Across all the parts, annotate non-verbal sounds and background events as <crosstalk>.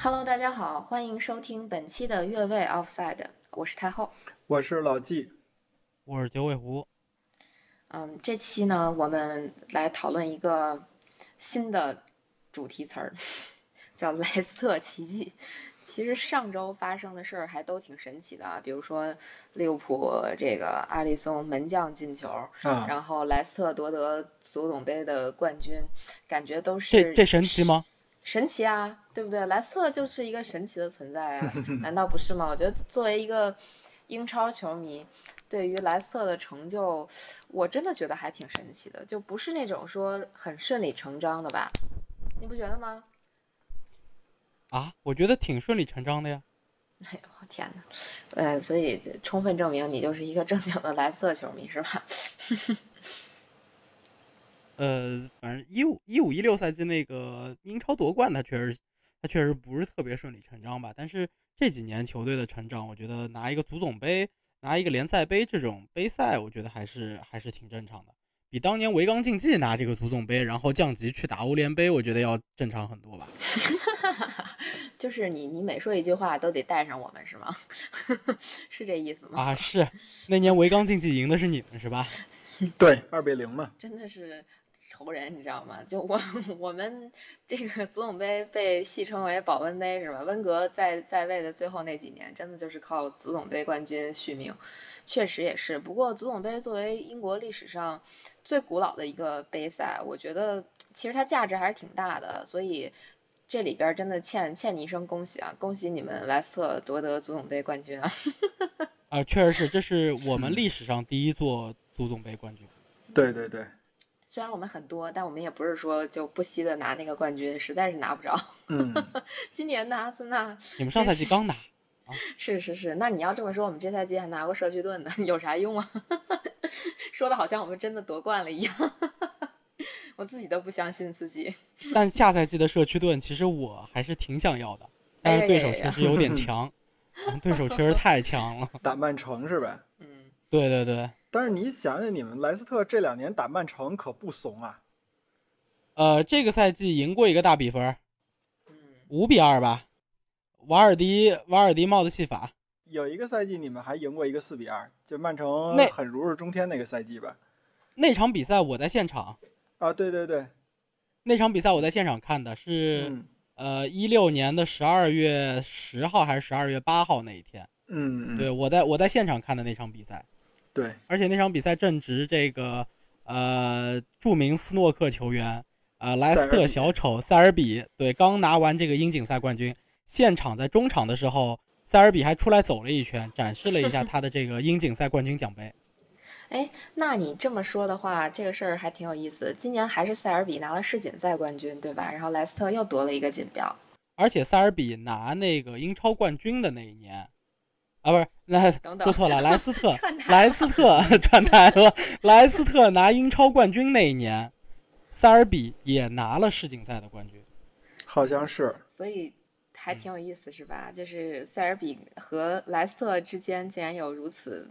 Hello，大家好，欢迎收听本期的越位 Offside，我是太后。我是老纪，我是九尾狐。嗯，这期呢，我们来讨论一个新的主题词儿，叫莱斯特奇迹。其实上周发生的事儿还都挺神奇的啊，比如说利物浦这个阿里松门将进球，啊，然后莱斯特夺得足总杯的冠军，感觉都是这这神奇吗？神奇啊，对不对？莱斯特就是一个神奇的存在啊，<laughs> 难道不是吗？我觉得作为一个英超球迷，对于莱斯特的成就，我真的觉得还挺神奇的，就不是那种说很顺理成章的吧？你不觉得吗？啊，我觉得挺顺理成章的呀。哎呦，我天哪！呃，所以充分证明你就是一个正经的莱斯特球迷，是吧？<laughs> 呃，反正一五一五一六赛季那个英超夺冠，他确实他确实不是特别顺理成章吧。但是这几年球队的成长，我觉得拿一个足总杯、拿一个联赛杯这种杯赛，我觉得还是还是挺正常的，比当年维冈竞技拿这个足总杯，然后降级去打欧联杯，我觉得要正常很多吧。<laughs> 就是你你每说一句话都得带上我们是吗？<laughs> 是这意思吗？啊，是那年维冈竞技赢的是你们是吧？<laughs> 对，二比零嘛，真的是仇人，你知道吗？就我我们这个足总杯被戏称为保温杯是吧？温格在在位的最后那几年，真的就是靠足总杯冠军续命，确实也是。不过足总杯作为英国历史上最古老的一个杯赛，我觉得其实它价值还是挺大的，所以。这里边真的欠欠你一声恭喜啊！恭喜你们莱斯特夺得足总杯冠军啊！<laughs> 啊，确实是，这是我们历史上第一座足总杯冠军。对对对，虽然我们很多，但我们也不是说就不惜的拿那个冠军，实在是拿不着。嗯，<laughs> 今年的阿森纳，你们上赛季刚拿。是是是，那你要这么说，我们这赛季还拿过社区盾呢，<laughs> 有啥用啊？<laughs> 说的好像我们真的夺冠了一样。<laughs> 我自己都不相信自己。但下赛季的社区盾其实我还是挺想要的，但是对手确实有点强，对手确实太强了。打曼城是呗？嗯，对对对。但是你想想，你们莱斯特这两年打曼城可不怂啊。呃，这个赛季赢过一个大比分，嗯，五比二吧。瓦尔迪瓦尔迪帽子戏法。有一个赛季你们还赢过一个四比二，就曼城那很如日中天那个赛季吧？那场比赛我在现场。啊，对对对，那场比赛我在现场看的是，嗯呃，一六年的十二月十号还是十二月八号那一天。嗯嗯，对，我在我在现场看的那场比赛，对，而且那场比赛正值这个呃著名斯诺克球员呃莱斯特小丑塞尔比对刚拿完这个英锦赛冠军，现场在中场的时候，塞尔比还出来走了一圈，展示了一下 <laughs> 他的这个英锦赛冠军奖杯。哎，那你这么说的话，这个事儿还挺有意思。今年还是塞尔比拿了世锦赛冠军，对吧？然后莱斯特又夺了一个锦标。而且塞尔比拿那个英超冠军的那一年，啊，不是，那等等说错了，<laughs> 莱斯特，莱斯特转 <laughs> 台了。莱斯特拿英超冠军那一年，塞尔比也拿了世锦赛的冠军。好像是。所以还挺有意思，是吧？就是塞尔比和莱斯特之间竟然有如此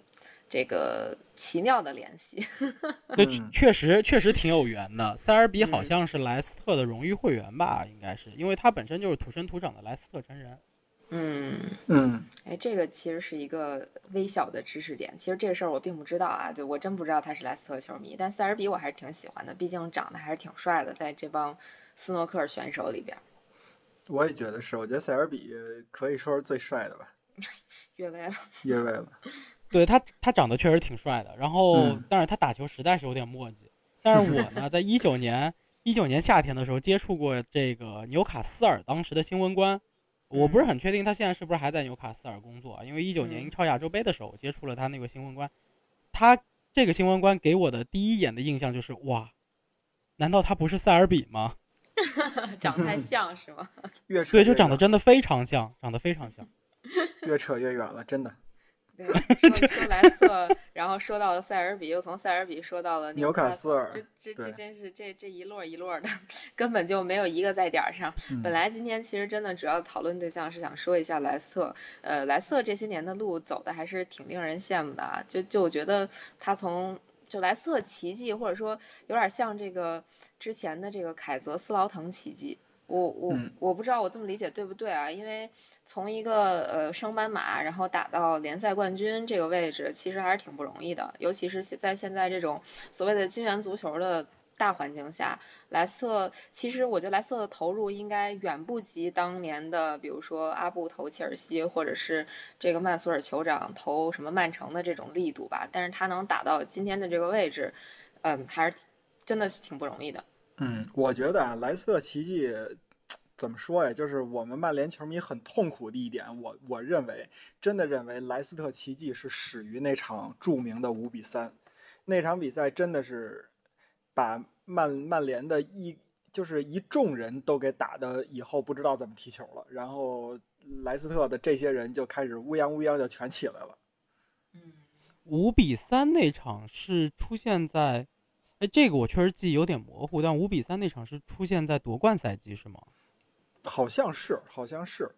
这个奇妙的联系。<laughs> 对，嗯确实确实挺有缘的。塞尔比好嗯像是莱斯特的荣誉会员吧，应该是，因为他本身就是土生土长的莱斯特真人。嗯，嗯，哎，这个其实是一个微小的知识点。其实这个事儿我并不知道啊，就我真不知道他是莱斯特球迷。但塞尔比我还是挺喜欢的，毕竟长得还是挺帅的，在这帮斯诺克选手里边。我也觉得是，我觉得塞尔比可以说是最帅的吧，<laughs> 越位了，越位了。<laughs> 对他，他长得确实挺帅的。然后，嗯但是他打球实在是有点墨迹。但是我呢，在一九年一九年夏天的时候接触过这个纽卡斯尔当时的新闻官，我不是很确定他现在是不是还在纽卡斯尔工作啊，因为一九年嗯英超亚洲杯的时候我接触了他那个新闻官，他这个新闻官给我的第一眼的印象就是哇，难道他不是塞尔比吗？<laughs> 长太 <laughs> 像是吗？<laughs> 越扯对，就越远长得真的非常像，长得非常像。越扯越远了，真的。对，说说莱斯特，然后说到了塞尔比，又从塞尔比说到了纽卡斯斯尔这这这真是这这一摞一摞的，根本就没有一个在点儿上。嗯本来今天其实真的主要讨论对象是想说一下莱斯特，呃，莱斯特这些年的路走的还是挺令人羡慕的啊，就就我觉得他从就莱斯特奇迹，或者说有点像这个之前的这个凯泽斯劳滕奇迹。我我嗯我不知道我这么理解对不对啊？因为从一个呃升班马，然后打到联赛冠军这个位置，其实还是挺不容易的。尤其是现在现在这种所谓的金元足球的大环境下，莱斯特其实我觉得莱斯特的投入应该远不及当年的，比如说阿布投切尔西，或者是这个曼索尔酋长投什么曼城的这种力度吧。但是他能打到今天的这个位置，嗯，还是真的是挺不容易的。嗯，我觉得啊，莱斯特奇迹怎么说呀？就是我们曼联球迷很痛苦的一点，我我认为真的认为莱斯特奇迹是始于那场著名的五比三，那场比赛真的是把曼曼联的一就是一众人都给打的以后不知道怎么踢球了，然后莱斯特的这些人就开始乌泱乌泱就全起来了。嗯，五比三那场是出现在，哎，这个我确实记忆有点模糊，但五比三那场是出现在夺冠赛季是吗？好像是，好像是，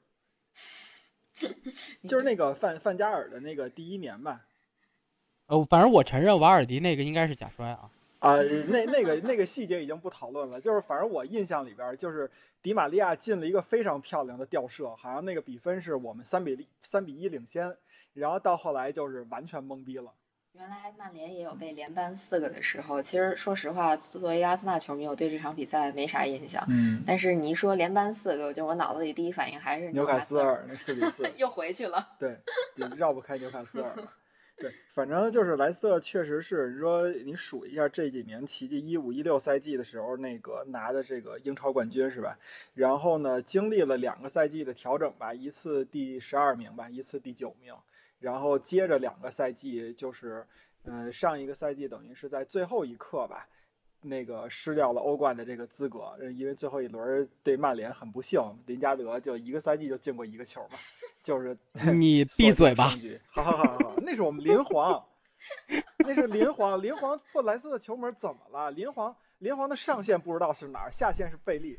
<laughs> 就是那个范范加尔的那个第一年吧。呃，反正我承认瓦尔迪那个应该是假摔啊。啊、那那个那个细节已经不讨论了，就是反正我印象里边儿，就是迪玛利亚进了一个非常漂亮的吊射，好像那个比分是我们三比三比一领先，然后到后来就是完全懵逼了。原来曼联也有被连扳四个的时候。其实说实话，作为阿森纳球迷，我对这场比赛没啥印象。嗯，但是你一说连扳四个，就我脑子里第一反应还是纽卡斯斯尔那四比四，<laughs> 又回去了。对，就绕不开纽卡斯尔了。对，反正就是莱斯特确实是，你说你数一下这几年奇迹，一五一六赛季的时候那个拿的这个英超冠军是吧？然后呢，经历了两个赛季的调整吧，一次第十二名吧，一次第九名，然后接着两个赛季就是，嗯，上一个赛季等于是在最后一刻吧。那个失掉了欧冠的这个资格，呃因为最后一轮对曼联很不幸，林加德就一个赛季就进过一个球嘛，就是 <laughs> 你闭嘴吧好好好好好，那是我们林皇，那是林皇，林皇破莱斯的球门怎么了？林皇林皇的上限不知道是哪儿，下限是贝利。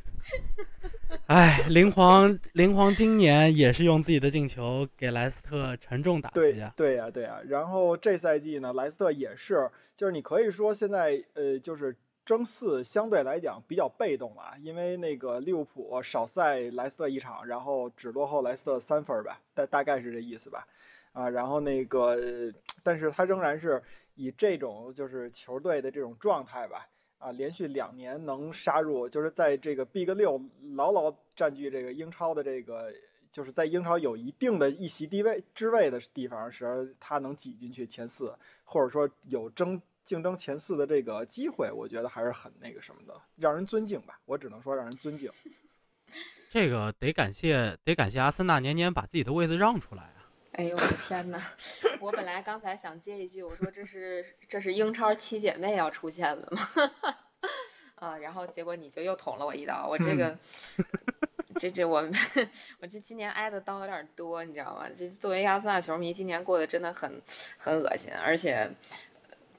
<laughs> 哎，林皇林皇今年也是用自己的进球给莱斯特沉重打击对啊。对呀、对呀、然后这赛季呢，莱斯特也是，就是你可以说现在呃，就是争四相对来讲比较被动了，因为那个利物浦少赛莱斯特一场，然后只落后莱斯特三分吧，大大概是这意思吧。啊，然后那个，但是他仍然是以这种就是球队的这种状态吧，啊，连续两年能杀入，就是在这个 Big 六牢牢占据这个英超的这个，就是在英超有一定的一席地位之位的地方时，他能挤进去前四，或者说有争竞争前四的这个机会，我觉得还是很那个什么的，让人尊敬吧。我只能说让人尊敬。<laughs> 这个得感谢得感谢阿森纳年年把自己的位子让出来啊。哎呦我的天哪！<laughs> 我本来刚才想接一句，我说这是这是英超七姐妹要出现了吗？<laughs> 啊，然后结果你就又捅了我一刀，我这个。这这我我这今年挨的刀有点多，你知道吗？这作为阿森纳球迷，今年过得真的很很恶心，而且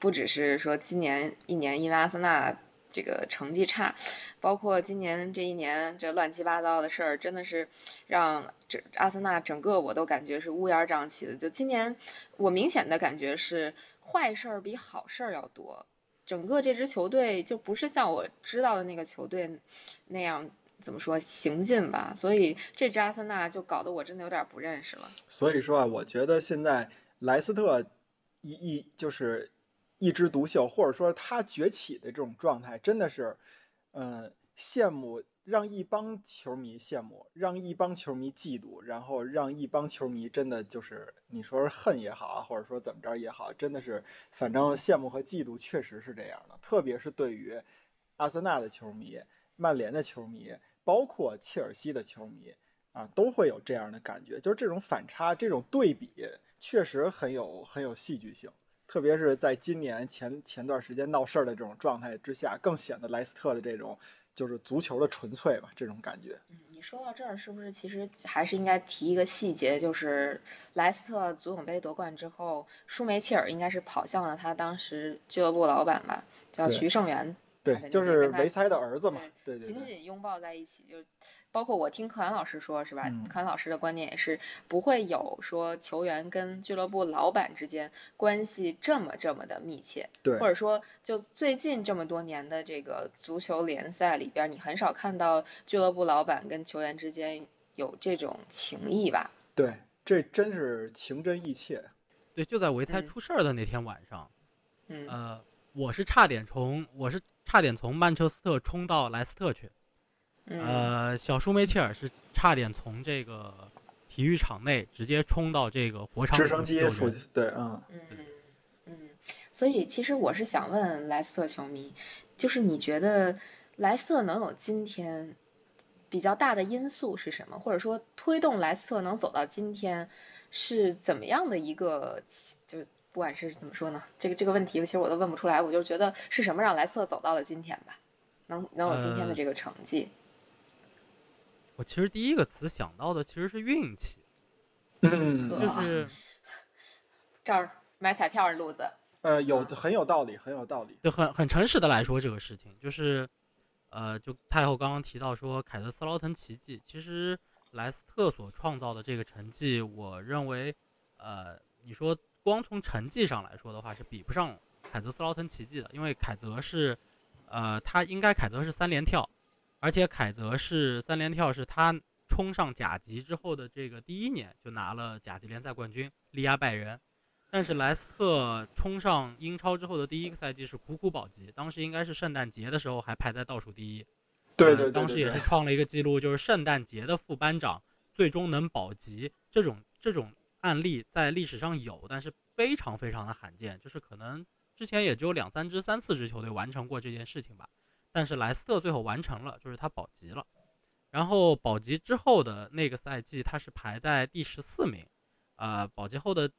不只是说今年一年因为阿森纳这个成绩差，包括今年这一年这乱七八糟的事儿，真的是让这阿森纳整个我都感觉是乌烟瘴气的。就今年我明显的感觉是坏事儿比好事儿要多，整个这支球队就不是像我知道的那个球队那样。怎么说行进吧，所以这支阿森纳就搞得我真的有点不认识了。所以说啊，我觉得现在莱斯特一一就是一枝独秀，或者说他崛起的这种状态，真的是，嗯、羡慕，让一帮球迷羡慕，让一帮球迷嫉妒，然后让一帮球迷真的就是你说是恨也好啊，或者说怎么着也好，真的是，反正羡慕和嫉妒确实是这样的，特别是对于阿森纳的球迷、曼联的球迷，包括切尔西的球迷。啊，都会有这样的感觉，就是这种反差、这种对比，确实很有很有戏剧性。特别是在今年前前段时间闹事儿的这种状态之下，更显得莱斯特的这种就是足球的纯粹吧，这种感觉。嗯，你说到这儿，是不是其实还是应该提一个细节，就是莱斯特足总杯夺冠之后，舒梅切尔应该是跑向了他当时俱乐部老板吧，叫徐胜元，对对，就是维塞的儿子嘛，对对紧，紧拥抱在一起，就包括我听柯涵老师说，是吧？嗯柯涵老师的观点也是不会有说球员跟俱乐部老板之间关系这么这么的密切，对或者说就最近这么多年的这个足球联赛里边，你很少看到俱乐部老板跟球员之间有这种情谊吧？对，这真是情真意切。对，就在维塞嗯出事儿的那天晚上，嗯呃，我是差点从我是差点从曼彻斯特冲到莱斯特去，嗯呃，小舒梅切尔是差点从这个体育场内直接冲到这个火场直升机附近对，嗯，嗯嗯，所以其实我是想问莱斯特球迷，就是你觉得莱斯特能有今天比较大的因素是什么？或者说推动莱斯特能走到今天是怎么样的一个？就是不管是怎么说呢，这个这个问题其实我都问不出来，我就觉得是什么让莱斯特走到了今天吧，能能有今天的呃这个成绩。我其实第一个词想到的其实是运气，嗯就是这儿买彩票的路子，呃，有很有道理，很有道理。就很很诚实的来说，这个事情就是，呃，就太后刚刚提到说凯德斯劳滕奇迹，其实莱斯特所创造的这个成绩，我认为，呃，你说光从成绩上来说的话，是比不上凯泽斯劳滕奇迹的，因为凯泽是，呃，他应该凯泽是三连跳，而且凯泽是三连跳是他冲上甲级之后的这个第一年就拿了甲级联赛冠军，力压拜仁。但是莱斯特冲上英超之后的第一个赛季是苦苦保级，当时应该是圣诞节的时候还排在倒数第一。呃对对对对对当时也是，创了一个记录，就是圣诞节的副班长最终能保级，这种这种案例在历史上有，但是非常非常的罕见，就是可能之前也只有两三支、三四支球队完成过这件事情吧。但是莱斯特最后完成了，就是他保级了。然后保级之后的那个赛季，他是排在第十四名。呃，保级后的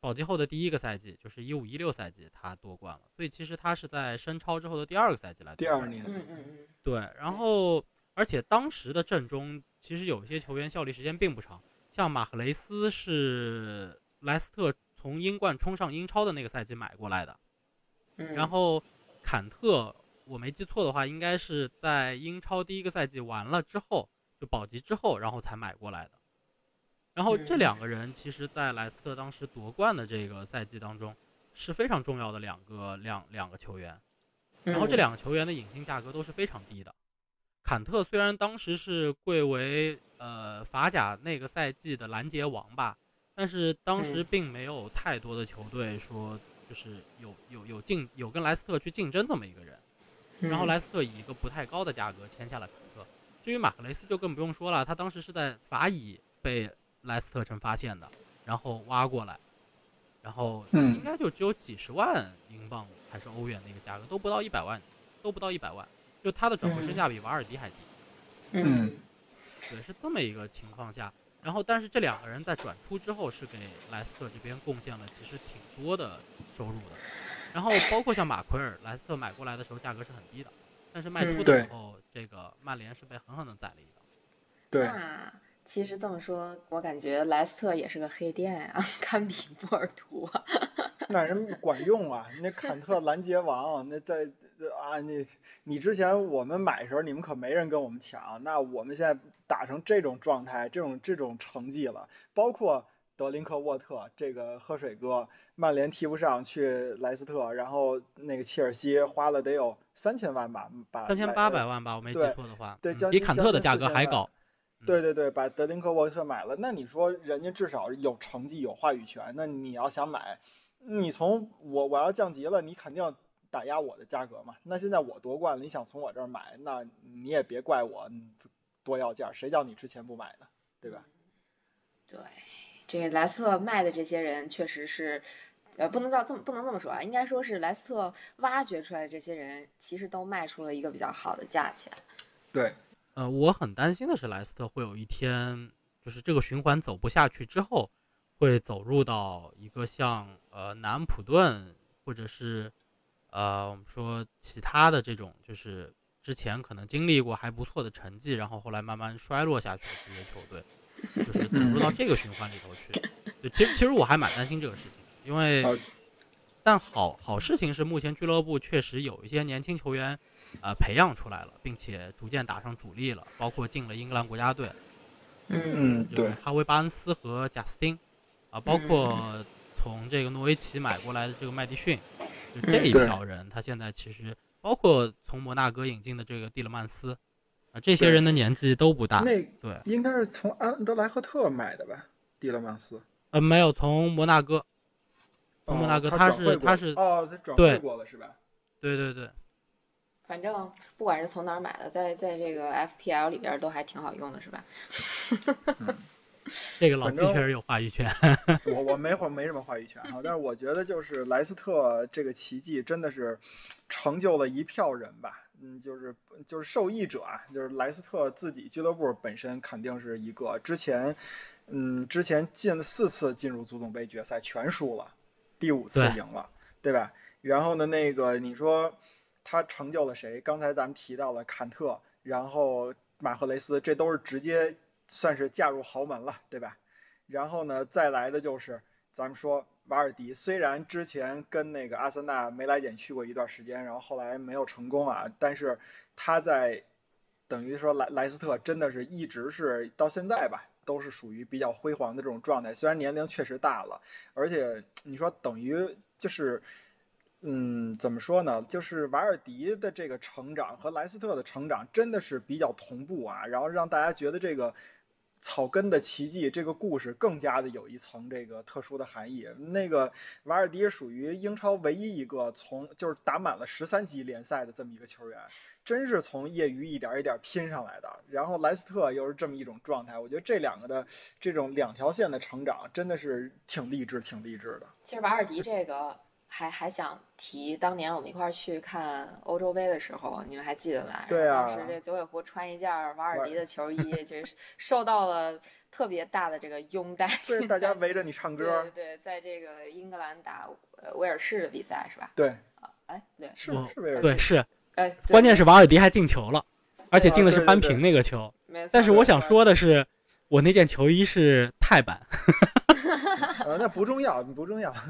保级后的第一个赛季，就是一五一六赛季，他夺冠了。所以其实他是在升超之后的第二个赛季来夺冠的第二年，嗯嗯嗯，对，然后而且当时的阵中其实有一些球员效力时间并不长，像马赫雷斯是莱斯特从英冠冲上英超的那个赛季买过来的，嗯然后坎特我没记错的话，应该是在英超第一个赛季完了之后就保级之后，然后才买过来的。然后这嗯两个人其实，在莱斯特当时夺冠的这个赛季当中是非常重要的两个两两个球员。然后这嗯两个球员的引进价格都是非常低的。坎特虽然当时是贵为呃法甲那个赛季的拦截王吧，但是当时嗯并没有太多的球队说就是有有有竞有跟莱斯特去竞争这么一个人。然后嗯。莱斯特以一个不太高的价格签下了坎特。至于马克雷斯就更不用说了，他当时是在法乙被莱斯特城发现的，然后挖过来，然后嗯。应该就只有几十万英镑还是欧元的一个价格，都不到一百万，都不到一百万，就他的转会身价比瓦尔迪还低。嗯对，是这么一个情况下。然后，但是这两个人在转出之后，是给莱斯特这边贡献了其实挺多的收入的。然后，包括像马奎尔，莱斯特买过来的时候价格是很低的，但是卖出嗯的时候，这个曼联是被狠狠的宰了一刀。对，那其实这么说，我感觉莱斯特也是个黑店呀、<laughs> 堪比波尔图啊。那人管用啊！那坎特 <laughs> 拦截王，那在啊，你你之前我们买的时候，你们可没人跟我们抢。那我们现在打成这种状态，这种这种成绩了，包括德林克沃特这个喝水哥，曼联踢不上去莱斯特，然后那个切尔西花了得有三千万吧，把三千八百万吧，我没记错的话，对嗯比坎特的价格还高。嗯对对对，把德林克沃特买了，那你说人家至少有成绩、有话语权，那你要想买，你从我我要降级了，你肯定要打压我的价格嘛。那现在我夺冠了，你想从我这儿买，那你也别怪我嗯多要价，谁叫你之前不买呢？对吧？对，这莱斯特卖的这些人确实是，呃，不能叫这么不能这么说啊，应该说是莱斯特挖掘出来的这些人，其实都卖出了一个比较好的价钱。对，呃，我很担心的是莱斯特会有一天，就是这个循环走不下去之后，会走入到一个像呃南安普顿或者是呃我们说其他的这种就是之前可能经历过还不错的成绩，然后后来慢慢衰落下去的这些球队，就是 <laughs> 投入到这个循环里头去。对，其实其实我还蛮担心这个事情的，因为呃，但好好事情是目前俱乐部确实有一些年轻球员，呃，培养出来了，并且逐渐打上主力了，包括进了英格兰国家队，嗯。对，哈维巴恩斯和贾斯汀，啊，包括从这个诺维奇买过来的这个麦迪逊，就这一对票人，他现在其实包括从摩纳哥引进的这个蒂勒曼斯，啊，这些人的年纪都不大，那对，应该是从安德莱赫特买的吧，蒂勒曼斯。呃，没有从摩纳哥，从摩纳哥，他是他是，哦，他转会过了是吧？对对对，反正不管是从哪儿买的，在在这个 FPL 里边都还挺好用的，是吧？<laughs> 这个老季确实有话语权，我我没话没什么话语权啊，但是我觉得就是莱斯特这个奇迹真的是成就了一票人吧，嗯，就是就是受益者啊，就是莱斯特自己俱乐部本身肯定是一个，之前嗯之前进了四次进入足总杯决赛全输了，第五次赢了，对吧？然后呢，那个你说他成就了谁？刚才咱们提到了坎特，然后马赫雷斯，这都是直接算是嫁入豪门了，对吧？然后呢，再来的就是咱们说瓦尔迪，虽然之前跟那个阿森纳眉来眼去过一段时间，然后后来没有成功啊，但是他在等于说莱莱斯特真的是一直是到现在吧，都是属于比较辉煌的这种状态。虽然年龄确实大了，而且你说等于就是。嗯，怎么说呢？就是瓦尔迪的这个成长和莱斯特的成长真的是比较同步啊，然后让大家觉得这个草根的奇迹这个故事更加的有一层这个特殊的含义。那个瓦尔迪属于英超唯一一个从就是打满了十三级联赛的这么一个球员，真是从业余一点一点拼上来的。然后莱斯特又是这么一种状态，我觉得这两个的这种两条线的成长真的是挺励志，挺励志的。其实瓦尔迪这个还还想提，当年我们一块儿去看欧洲杯的时候，你们还记得吧？对啊当时这九尾狐穿一件瓦尔迪的球衣，就是受到了特别大的这个拥戴。对，<laughs> 大家围着你唱歌对，对，在这个英格兰打呃威尔士的比赛是吧？对，啊，哎，对，是威尔士对是，哎，关键是瓦尔迪还进球了，而且进的是扳平那个球。没错但是我想说的是，我那件球衣是泰版，<laughs> 呃，那不重要，不重要。<laughs>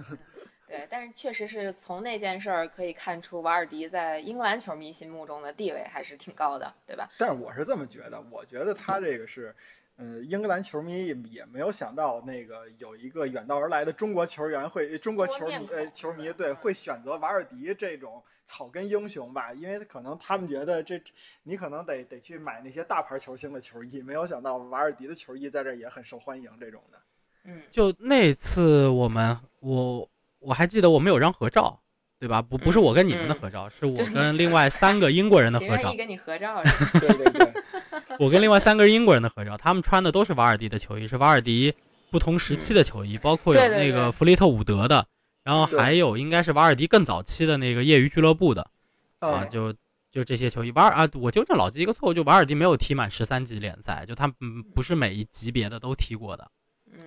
对，但是确实是从那件事儿可以看出，瓦尔迪在英格兰球迷心目中的地位还是挺高的，对吧？但是我是这么觉得，我觉得他这个是，呃，英格兰球迷也也没有想到那个有一个远道而来的中国球员会，中国球迷呃球迷对会选择瓦尔迪这种草根英雄吧，因为可能他们觉得这你可能得得去买那些大牌球星的球衣，没有想到瓦尔迪的球衣在这儿也很受欢迎这种的。嗯，就那次我们我我还记得我们有张合照，对吧？不不是我跟你们的合照，<laughs> 是我跟另外三个英国人的合照别人一。跟你合照是 <laughs> 吧？对对对，<laughs> 我跟另外三个英国人的合照，他们穿的都是瓦尔迪的球衣，是瓦尔迪不同时期的球衣，包括有那个弗利特伍德的，然后还有应该是瓦尔迪更早期的那个业余俱乐部的啊，啊，就就这些球衣。瓦尔啊，我纠正老季一个错误，就瓦尔迪没有踢满十三级联赛，就他嗯不是每一级别的都踢过的，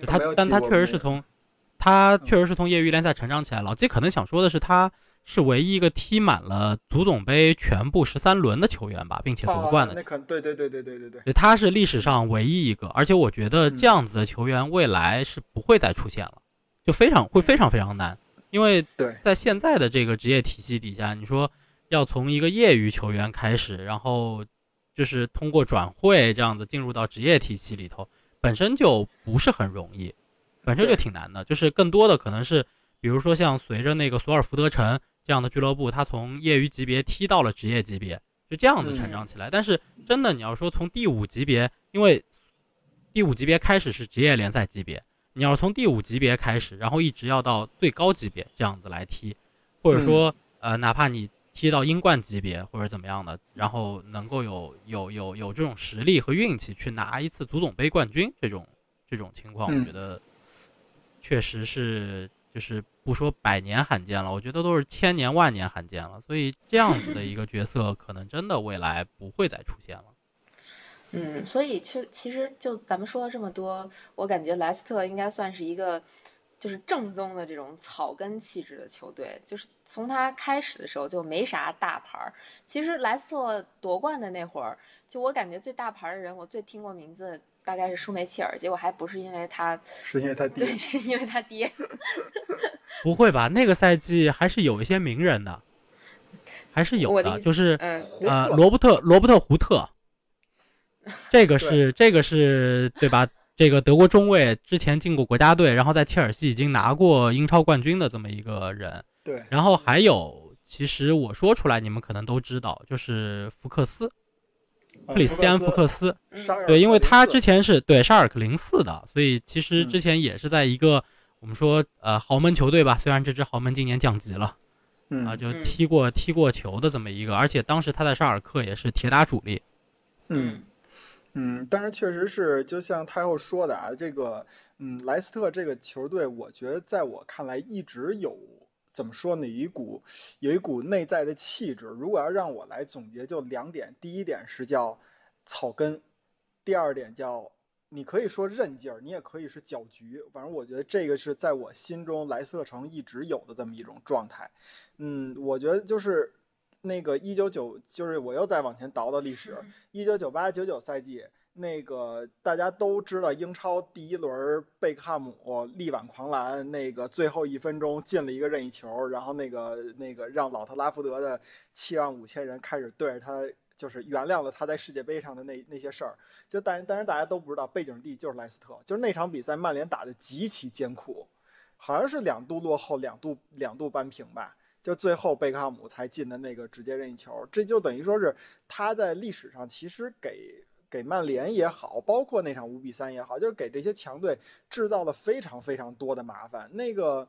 就嗯他，但他确实是从他确实是从业余联赛成长起来。老季可能想说的是，他是唯一一个踢满了足总杯全部十三轮的球员吧，并且夺冠的啊那可对对对对对对对，对，他是历史上唯一一个，而且我觉得嗯这样子的球员未来是不会再出现了，就非常会非常非常难，因为对在现在的这个职业体系底下，你说要从一个业余球员开始，然后就是通过转会这样子进入到职业体系里头，本身就不是很容易，本身就挺难的，就是更多的可能是，比如说像随着那个索尔福德城这样的俱乐部，他从业余级别踢到了职业级别，就这样子成长起来。但是真的你要说从第五级别，因为第五级别开始是职业联赛级别，你要从第五级别开始，然后一直要到最高级别这样子来踢，或者说、呃，哪怕你踢到英冠级别或者怎么样的，然后能够有有有有这种实力和运气去拿一次足总杯冠军，这种这种情况，嗯。我觉得确实是就是不说百年罕见了，我觉得都是千年万年罕见了。所以这样子的一个角色，可能真的未来不会再出现了。<laughs> 嗯，所以其其实就咱们说了这么多，我感觉莱斯特应该算是一个就是正宗的这种草根气质的球队，就是从他开始的时候就没啥大牌儿。其实莱斯特夺冠的那会儿，就我感觉最大牌的人，我最听过名字大概是舒梅切尔，结果还不是因为他，是因为他爹对，是因为他爹。<laughs> 不会吧？那个赛季还是有一些名人的，还是有的，的就是嗯，呃，罗伯特罗伯特胡特，<laughs> 这个是这个是对吧？这个德国中卫之前进过国家队，然后在切尔西已经拿过英超冠军的这么一个人。对，然后还有，其实我说出来你们可能都知道，就是福克斯，呃克里斯蒂安·福克斯。嗯对，因为他之前前是对沙尔克零四的，所以其实嗯之前也是在一个、我们说呃豪门球队吧，虽然这支豪门今年降级了嗯啊，就嗯踢过踢过球的这么一个，而且当时他在沙尔克也是铁打主力。嗯嗯，但是确实是，就像太后说的啊，这个嗯，莱斯特这个球队，我觉得在我看来一直有怎么说呢，有一股有一股内在的气质。如果要让我来总结，就两点，第一点是叫草根，第二点叫你可以说韧劲儿，你也可以是搅局，反正我觉得这个是在我心中莱斯特城一直有的这么一种状态。嗯，我觉得就是那个一九九，就是我又再往前倒倒历史，一九九八九九赛季，那个大家都知道，英超第一轮贝克汉姆力挽狂澜，那个最后一分钟进了一个任意球，然后那个那个让老特拉福德的七万五千人开始对着他。就是原谅了他在世界杯上的那那些事儿，就但但是大家都不知道背景地就是莱斯特，就是那场比赛曼联打得极其艰苦，好像是两度落后，两度两度扳平吧，就最后贝克汉姆才进的那个直接任意球，这就等于说是他在历史上其实给给曼联也好，包括那场五比三也好，就是给这些强队制造了非常非常多的麻烦。那个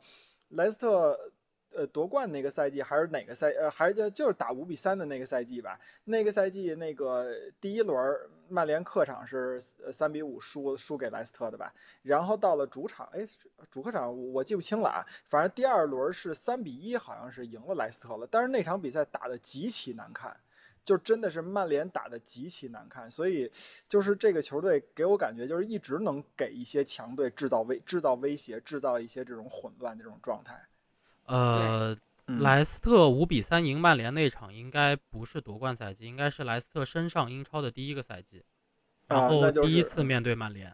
莱斯特。呃，夺冠那个赛季还是哪个赛？呃，还是就就是打五比三的那个赛季吧。那个赛季，那个第一轮曼联客场是三比五输输给莱斯特的吧？然后到了主场，哎，主客场我记不清了啊。反正第二轮是三比一，好像是赢了莱斯特了。但是那场比赛打得极其难看，就真的是曼联打得极其难看。所以就是这个球队给我感觉就是一直能给一些强队制造威制造威胁，制造一些这种混乱这种状态。呃，嗯莱斯特五比三赢曼联那场应该不是夺冠赛季，应该是莱斯特身上英超的第一个赛季，然后第一次面对曼联，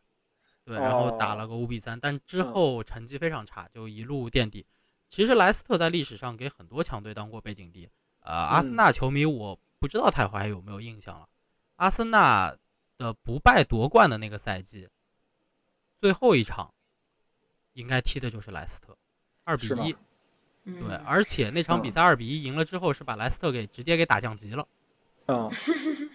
对，然后打哦了个五比三，但之嗯后成绩非常差，就一路垫底。其实莱斯特在历史上给很多强队当过背景地，呃，阿森嗯纳球迷我不知道太华还有没有印象了。阿森纳的不败夺冠的那个赛季，最后一场应该踢的就是莱斯特，二比一。嗯对，而且那场比嗯赛二比一赢了之后，是把莱斯特给直接给打降级了。嗯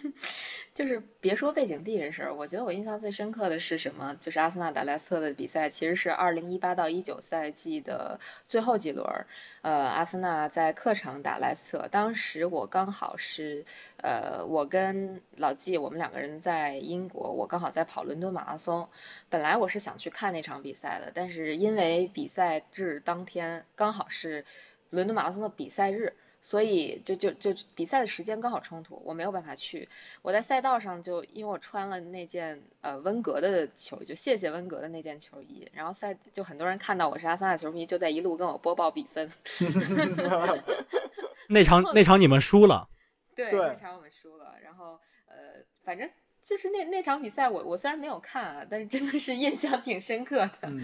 <laughs> 就是别说背景地这事儿，我觉得我印象最深刻的是什么？就是阿森纳打莱斯特的比赛，其实是二零一八到一九赛季的最后几轮儿。呃，阿森纳在客场打莱斯特，当时我刚好是，呃，我跟老纪我们两个人在英国，我刚好在跑伦敦马拉松。本来我是想去看那场比赛的，但是因为比赛日当天刚好是伦敦马拉松的比赛日。所以就就就比赛的时间刚好冲突，我没有办法去。我在赛道上就因为我穿了那件呃温格的球，就谢谢温格的那件球衣，然后赛就很多人看到我是阿森纳球迷，就在一路跟我播报比分。<laughs> 那场那场你们输了，<laughs> 对，对那场我们输了，然后呃，反正就是那那场比赛我我虽然没有看啊，但是真的是印象挺深刻的，嗯。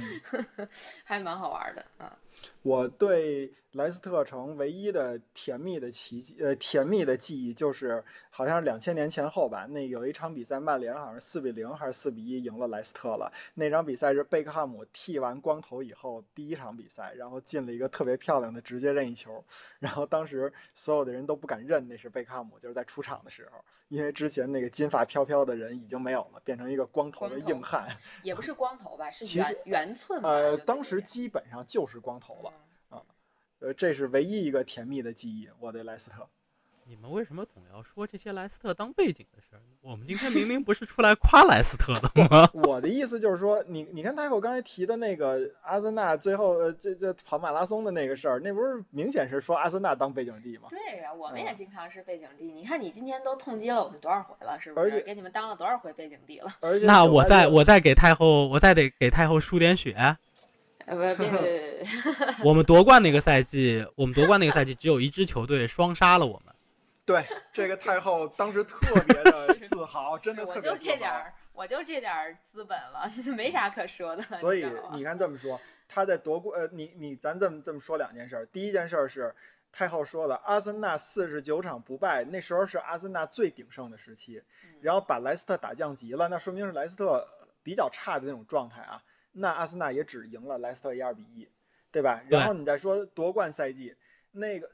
<laughs> 还蛮好玩的啊。我对莱斯特城唯一的甜蜜的奇迹，呃，甜蜜的记忆就是，好像是两千年前后吧，那有一场比赛，曼联好像是四比零还是四比一赢了莱斯特了。那场比赛是贝克汉姆剃完光头以后第一场比赛，然后进了一个特别漂亮的直接任意球，然后当时所有的人都不敢认那是贝克汉姆，就是在出场的时候，因为之前那个金发飘飘的人已经没有了，变成一个光头的硬汉。也不是光头吧，<laughs> 是圆圆寸吧。呃，当时基本上就是光头了。啊呃，这是唯一一个甜蜜的记忆，我对莱斯特。你们为什么总要说这些莱斯特当背景的事儿？我们今天明明不是出来夸莱斯特的吗？<laughs> 我的意思就是说，你你看太后刚才提的那个阿森纳最后呃这这跑马拉松的那个事儿，那不是明显是说阿森纳当背景地吗？对呀、我们嗯也经常是背景地。你看，你今天都痛击了我们多少回了，是不是？而且给你们当了多少回背景地了？而且那我再我再给太后，我再得给太后输点血。呃，不，是别别别别，我们夺冠那个赛季，我们夺冠那个赛季只有一支球队双杀了我们。<laughs> 对，这个太后当时特别的 <laughs> 自豪，真的我特别自豪。就这点儿，我就这点儿资本了，<laughs> 没啥可说的。所以你看这么说，他在夺冠，呃，你你咱这么这么说两件事儿。第一件事儿是太后说了，阿森纳四十九场不败，那时候是阿森纳最鼎盛的时期，嗯然后把莱斯特打降级了，那说明是莱斯特比较差的那种状态啊。那阿森纳也只赢了莱斯特一二比一，对吧？然后你再说夺冠赛季，那个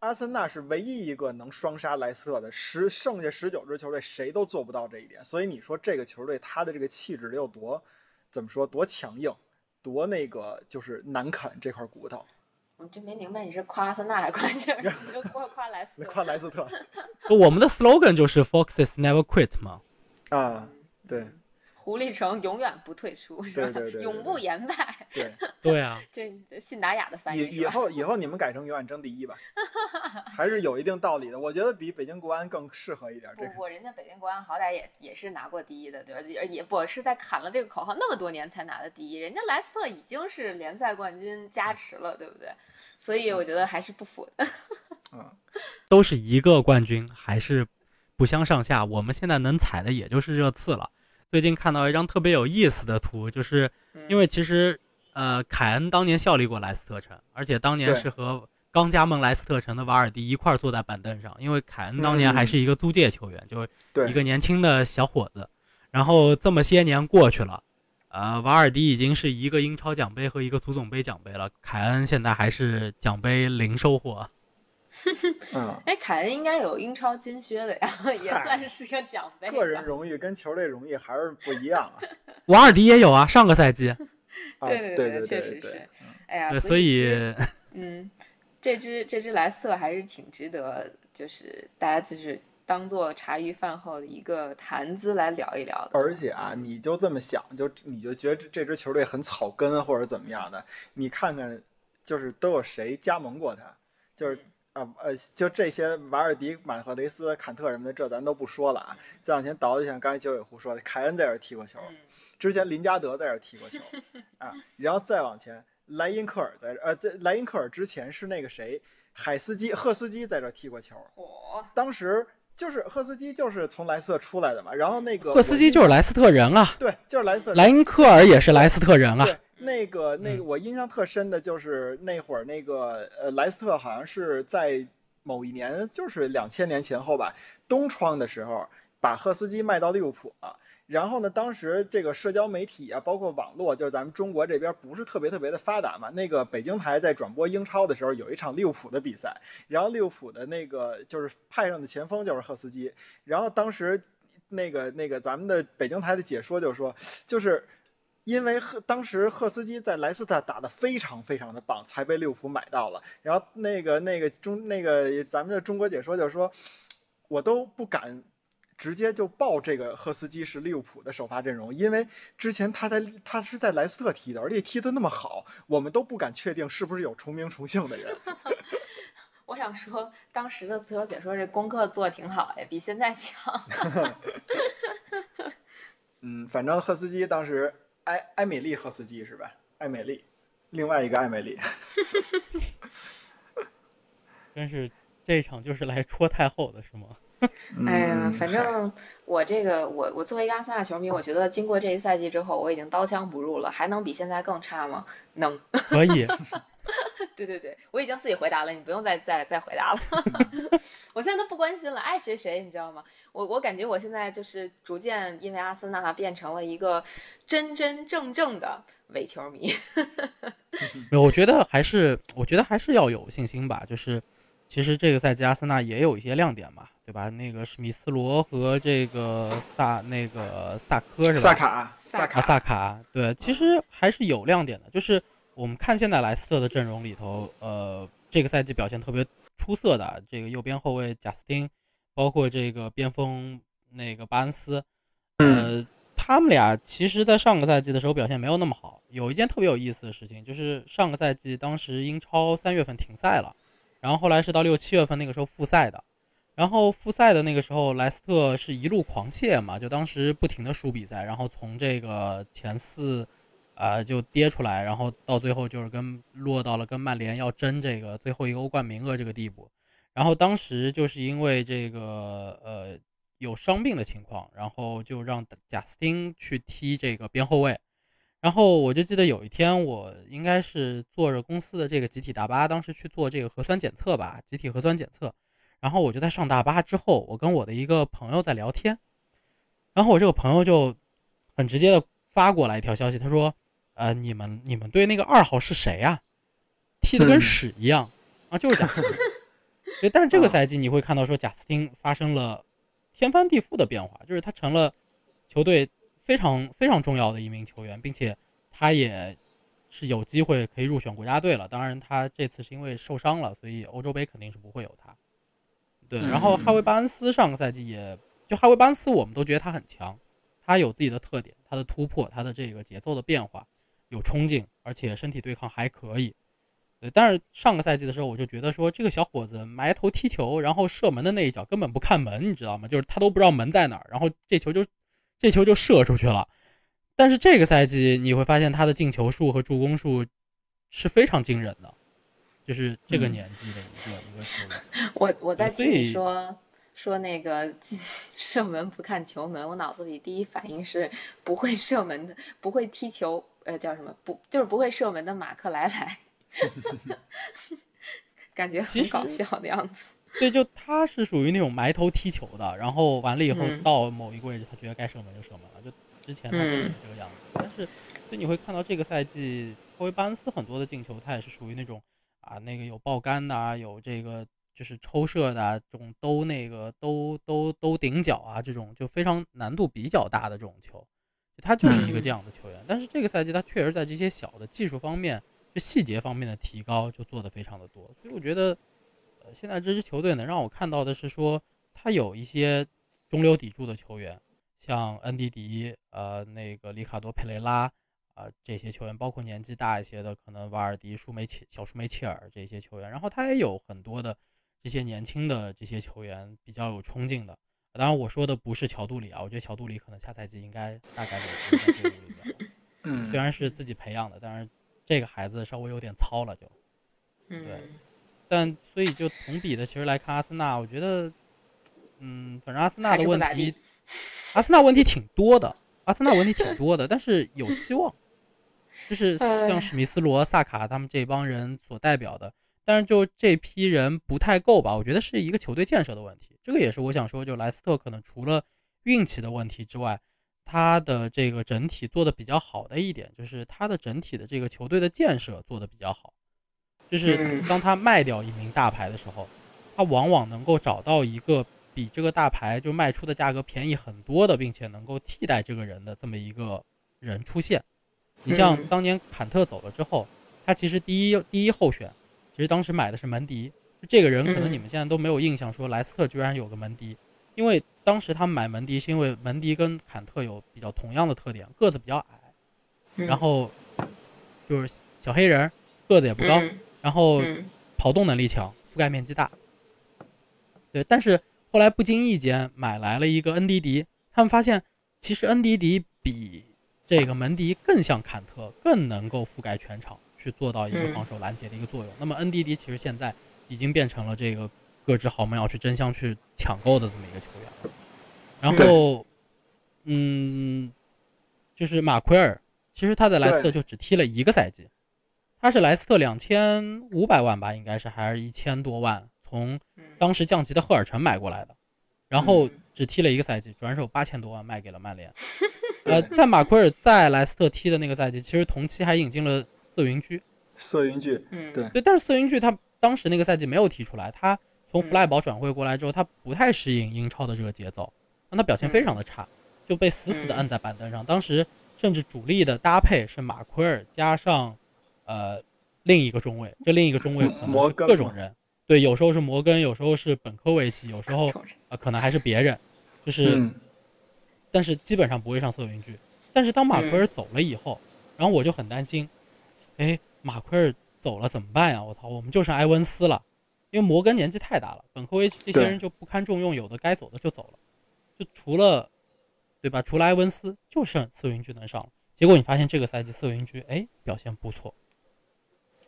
阿森纳是唯一一个能双杀莱斯特的，十剩下十九支球队谁都做不到这一点。所以你说这个球队他的这个气质得有多怎么说多强硬，多那个就是难啃这块骨头。我真没明白你是夸阿森纳还是夸就是 <laughs> 你就夸夸莱斯特？<laughs> 夸莱斯特 <laughs> 我们的 slogan 就是 Foxes never quit 嘛。啊，对狐狸城永远不退出，是吧？对对对对永不言败，对，<laughs> 对啊，这这信达雅的翻译以以后以后你们改成永远争第一吧，<laughs> 还是有一定道理的。我觉得比北京国安更适合一点。这个不不，人家北京国安好歹也也是拿过第一的，对吧？也也不是在喊了这个口号那么多年才拿的第一，人家莱斯特已经是联赛冠军加持了，对不对？所以我觉得还是不符的。<laughs> 嗯，都是一个冠军，还是不相上下。我们现在能踩的也就是热刺了。最近看到一张特别有意思的图，就是因为其实呃，凯恩当年效力过莱斯特城，而且当年是和刚加盟莱斯特城的瓦尔迪一块儿坐在板凳上，因为凯恩当年还是一个租借球员，就是一个年轻的小伙子。然后这么些年过去了，呃，瓦尔迪已经是一个英超奖杯和一个足总杯奖杯了，凯恩现在还是奖杯零收获。<laughs> 嗯，哎，凯恩应该有英超金靴的呀，也算是个奖杯。个人荣誉跟球队荣誉还是不一样啊。<laughs> 瓦尔迪也有啊，上个赛季。<laughs> 啊，对对对，对对确实是。哎呀，对，所所以嗯，这支这支莱斯特还是挺值得，就是大家就是当做茶余饭后的一个谈资来聊一聊的。而且啊，你就这么想，就你就觉得这这支球队很草根或者怎么样的，你看看，就是都有谁加盟过他，就是啊呃，就这些瓦尔迪、马赫雷斯、坎特什么的，这咱都不说了啊。再往前倒就像刚才九尾狐说的，凯恩在这儿踢过球，嗯之前林加德在这儿踢过球 <laughs> 啊，然后再往前，莱因克尔在这呃，这莱因克尔之前是那个谁，海斯基、赫斯基在这儿踢过球，哦、当时就是赫斯基就是从莱斯特出来的嘛，然后那个赫斯基就是莱斯特人啊，对，就是莱斯特莱因克尔也是莱斯特人啊。对，那个那个嗯我印象特深的就是那会儿那个呃莱斯特好像是在某一年，就是两千年前后吧，东窗的时候把赫斯基卖到利物浦了。然后呢，当时这个社交媒体啊，包括网络，就是咱们中国这边不是特别特别的发达嘛。那个北京台在转播英超的时候，有一场利物浦的比赛，然后利物浦的那个就是派上的前锋就是赫斯基，然后当时那个那个咱们的北京台的解说就说，就是因为赫当时赫斯基在莱斯特打得非常非常的棒，才被利物浦买到了。然后那个那个中那个咱们的中国解说就说，我都不敢直接就报这个赫斯基是利物浦的首发阵容，因为之前他在他是在莱斯特踢的，而且踢得那么好，我们都不敢确定是不是有重名重姓的人。<laughs> 我想说，当时的足球解说这功课做得挺好呀，比现在强。<laughs> 嗯，反正赫斯基当时埃埃美丽赫斯基是吧？艾美丽，另外一个艾美丽。<laughs> 真是这一场就是来戳太后的是吗？<laughs> 哎呀嗯，反正我这个我我作为一个阿森纳球迷，我觉得经过这一赛季之后，我已经刀枪不入了，还能比现在更差吗？能。可以，<laughs> <laughs> 对对对，我已经自己回答了，你不用再再再回答了。<laughs> <laughs> 我现在都不关心了，爱谁谁，你知道吗？我我感觉我现在就是逐渐因为阿森纳变成了一个真真正正的伪球迷。没有，我觉得还是我觉得还是要有信心吧。就是其实这个赛季阿森纳也有一些亮点嘛，对吧？那个史密斯罗和这个萨那个萨科是吧？萨卡，萨卡，萨卡，对，其实还是有亮点的。就是我们看现在莱斯特的阵容里头，呃，这个赛季表现特别出色的这个右边后卫贾斯汀，包括这个边锋那个巴恩斯，呃，他们俩其实在上个赛季的时候表现没有那么好。有一件特别有意思的事情，就是上个赛季当时英超三月份停赛了，然后后来是到六七月份那个时候复赛的。然后复赛的那个时候，莱斯特是一路狂泻嘛，就当时不停的输比赛，然后从这个前四啊、就跌出来，然后到最后就是跟落到了跟曼联要争这个最后一个欧冠名额这个地步。然后当时就是因为这个呃有伤病的情况，然后就让贾斯汀去踢这个边后卫。然后我就记得有一天，我应该是坐着公司的这个集体大巴，当时去做这个核酸检测吧，集体核酸检测。然后我就在上大巴之后，我跟我的一个朋友在聊天，然后我这个朋友就很直接的发过来一条消息，他说：“呃，你们你们队那个二号是谁呀、踢得跟嗯屎一样、啊，就是贾斯汀。<laughs> 对，但是这个赛季你会看到说贾斯汀发生了天翻地覆的变化，就是他成了球队非常非常重要的一名球员，并且他也是有机会可以入选国家队了。当然，他这次是因为受伤了，所以欧洲杯肯定是不会有他。对，然后哈维巴恩斯上个赛季也就哈维巴恩斯，我们都觉得他很强，他有自己的特点，他的突破，他的这个节奏的变化，有冲劲，而且身体对抗还可以。对，但是上个赛季的时候，我就觉得说这个小伙子埋头踢球，然后射门的那一脚根本不看门，你知道吗？就是他都不知道门在哪儿，然后这球就这球就射出去了。但是这个赛季你会发现他的进球数和助攻数是非常惊人的，就是这个嗯年纪的一个、一个球员。<laughs> 我我在所听你说说那个 <laughs> 射门不看球门，我脑子里第一反应是不会射门的，不会踢球，呃，叫什么？不就是不会射门的马克莱莱，<laughs> 感觉很搞笑的样子。对，就他是属于那种埋头踢球的，然后完了以后嗯到某一个位置，他觉得该射门就射门了。就之前他就是嗯这个样子，但是所以你会看到这个赛季霍维巴恩斯很多的进球，他也是属于那种啊，那个有爆杆的啊，有这个就是抽射的啊，这种都那个都都都顶角啊，这种就非常难度比较大的这种球，他就是一个嗯这样的球员。但是这个赛季他确实在这些小的技术方面、就细节方面的提高就做得非常的多，所以我觉得。呃，现在这支球队呢，让我看到的是说，他有一些中流砥柱的球员，像恩迪迪、呃，那个里卡多·佩雷拉，啊、这些球员，包括年纪大一些的，可能瓦尔迪、舒梅切、小舒梅切尔这些球员，然后他也有很多的这些年轻的这些球员比较有冲劲的。当然，我说的不是乔杜里啊，我觉得乔杜里可能下赛季应该大概率不会在队伍里。嗯虽然是自己培养的，但是这个孩子稍微有点糙了就。嗯，但所以就同比的，其实来看阿森纳，我觉得，嗯，反正阿森纳的问题，阿森纳问题挺多的，阿森纳问题挺多的，但是有希望，就是哎 <laughs> 像史密斯罗、萨卡他们这帮人所代表的，但是就这批人不太够吧？我觉得是一个球队建设的问题，这个也是我想说，就莱斯特可能除了运气的问题之外，他的这个整体做的比较好的一点，就是他的整体的这个球队的建设做的比较好。就是嗯当他卖掉一名大牌的时候，他往往能够找到一个比这个大牌就卖出的价格便宜很多的，并且能够替代这个人的这么一个人出现。你像嗯当年坎特走了之后，他其实第一第一候选，其实当时买的是门迪，就这个人可能嗯。你们现在都没有印象，说莱斯特居然有个门迪，因为当时他们买门迪是因为门迪跟坎特有比较同样的特点，个子比较矮，嗯。然后就是小黑人，个子也不高，嗯然后嗯。跑动能力强，覆盖面积大。对，但是后来不经意间买来了一个恩迪迪，他们发现其实恩迪迪比这个门迪更像坎特，更能够覆盖全场，去做到一个嗯。防守拦截的一个作用。那么 NDD 其实现在已经变成了这个各支豪门要去争相去抢购的这么一个球员了。然后，嗯，就是马奎尔，其实他在莱斯特就只踢了一个赛季，他是莱斯特两千五百万吧，应该是还是一千多万，从嗯。当时降级的赫尔城买过来的，然后嗯。只踢了一个赛季，转手八千多万卖给了曼联。<laughs> 呃，在马奎尔在莱斯特踢的那个赛季，其实同期还引进了瑟云居，色云居，嗯，对。对，但是色云居他当时那个赛季没有提出来，他从嗯。弗赖堡转会过来之后，他不太适应英超的这个节奏，让他表现非常的差，就被死死的嗯。摁在板凳上。当时甚至主力的搭配是马奎尔加上呃另一个中卫，这另一个中卫可能是各种人，对，有时候是摩根，有时候是本科维奇，有时候呃可能还是别人，就是。嗯。但是基本上不会上色云居。但是当马奎尔走了以后，然后我就很担心，哎，马奎尔走了怎么办呀？我操，我们就剩埃文斯了，因为摩根年纪太大了，本科维奇这些人就不堪重用，有的该走的就走了，就除了，对吧？除了埃文斯，就剩瑟云居能上了。结果你发现这个赛季瑟云居哎表现不错，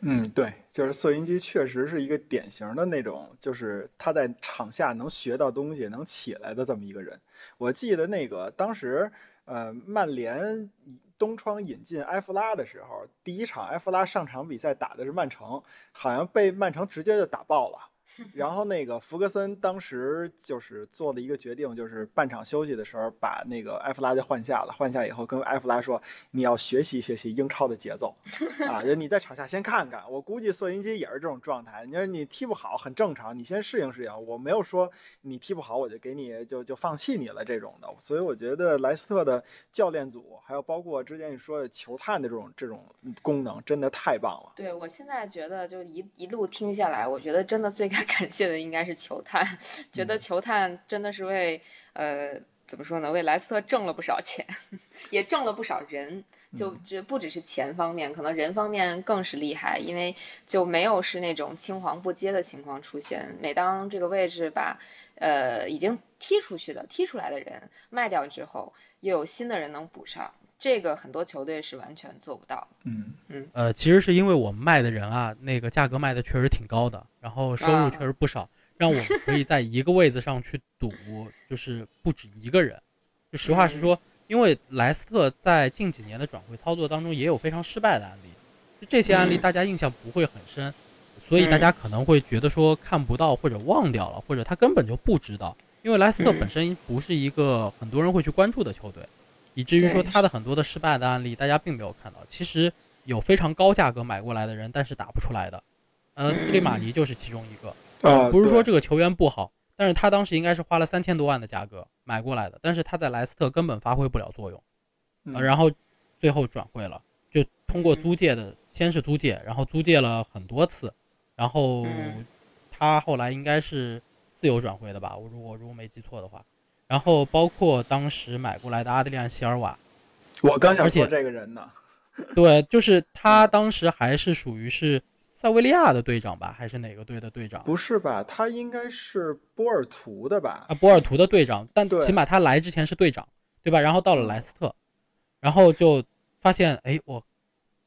嗯，对，就是瑟云基确实是一个典型的那种，就是他在场下能学到东西、能起来的这么一个人。我记得那个当时，呃，曼联东窗引进埃弗拉的时候，第一场埃弗拉上场比赛打的是曼城，好像被曼城直接就打爆了。<laughs> 然后那个福格森当时就是做了一个决定，就是半场休息的时候把那个埃弗拉就换下了。换下以后跟埃弗拉说：“你要学习学习英超的节奏 <laughs> 啊！就你在场下先看看。我估计瑟云基也是这种状态。你说你踢不好很正常，你先适应适应。我没有说你踢不好我就给你就就放弃你了这种的。所以我觉得莱斯特的教练组还有包括之前你说的球探的这种这种功能真的太棒了。对我现在觉得就一一路听下来，我觉得真的最该 <laughs> 感谢的应该是球探，觉得球探真的是为呃怎么说呢，为莱斯特挣了不少钱，<laughs> 也挣了不少人。就这不只是钱方面，可能人方面更是厉害，因为就没有是那种青黄不接的情况出现。每当这个位置把呃已经踢出去的、踢出来的人卖掉之后，又有新的人能补上，这个很多球队是完全做不到。嗯。嗯。呃，其实是因为我们卖的人啊，那个价格卖的确实挺高的，然后收入确实不少，让我们可以在一个位子上去赌，就是不止一个人。就实话实说，因为莱斯特在近几年的转会操作当中也有非常失败的案例，就这些案例嗯。大家印象不会很深，所以大家可能会觉得说看不到或者忘掉了，或者他根本就不知道，因为莱斯特嗯。本身不是一个很多人会去关注的球队，以至于说他的很多的失败的案例大家并没有看到。其实有非常高价格买过来的人，但是打不出来的，呃，斯里马尼就是其中一个。啊，不是说这个球员不好，但是他当时应该是花了三千多万的价格买过来的，但是他在莱斯特根本发挥不了作用，呃，嗯然后最后转会了，就通过租借的，先是租借，然后租借了很多次，然后嗯。他后来应该是自由转会的吧，我如果如果没记错的话，然后包括当时买过来的阿德里安·席尔瓦，我刚想说这个人呢。<laughs> 对，就是他当时还是属于是塞维利亚的队长吧，还是哪个队的队长？不是吧？他应该是波尔图的吧？啊，波尔图的队长，但起码他来之前是队长，对吧？然后到了莱斯特，然后就发现，哎，我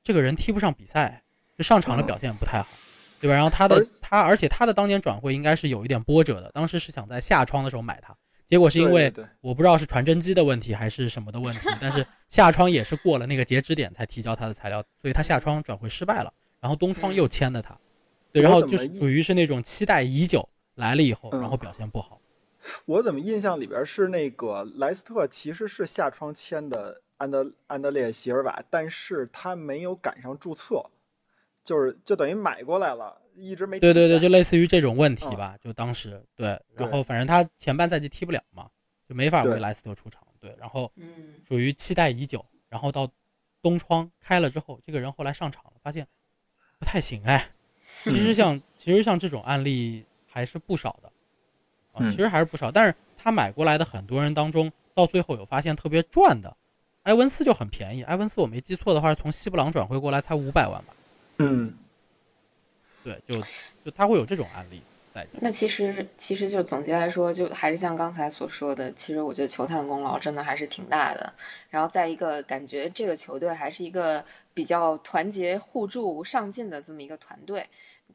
这个人踢不上比赛，就上场的表现不太好，对吧？然后他的而他，而且他的当年转会应该是有一点波折的，当时是想在夏窗的时候买他，结果是因为我不知道是传真机的问题还是什么的问题，<laughs> 但是夏窗也是过了那个截止点才提交他的材料，所以他夏窗转会失败了，然后东窗又签的他，对，然后就是属于是那种期待已久，来了以后，嗯然后表现不好。我怎么印象里边是那个莱斯特其实是夏窗签的安德安德烈席尔瓦，但是他没有赶上注册，就是就等于买过来了，一直没对对对，就类似于这种问题嗯。吧，就当时对，然后反正他前半赛季踢不了嘛，就没法为莱斯特出场，对，然后嗯。属于期待已久，然后到东窗开了之后，这个人后来上场了，发现不太行哎。<laughs> 其实像其实像这种案例还是不少的，啊，嗯。其实还是不少，但是他买过来的很多人当中，到最后有发现特别赚的，埃文斯就很便宜，埃文斯我没记错的话是从西布朗转会过来才五百万吧，嗯，对，就就他会有这种案例在。那其实其实就总结来说，就还是像刚才所说的，其实我觉得球探功劳真的还是挺大的。然后再一个，感觉这个球队还是一个比较团结互助、上进的这么一个团队。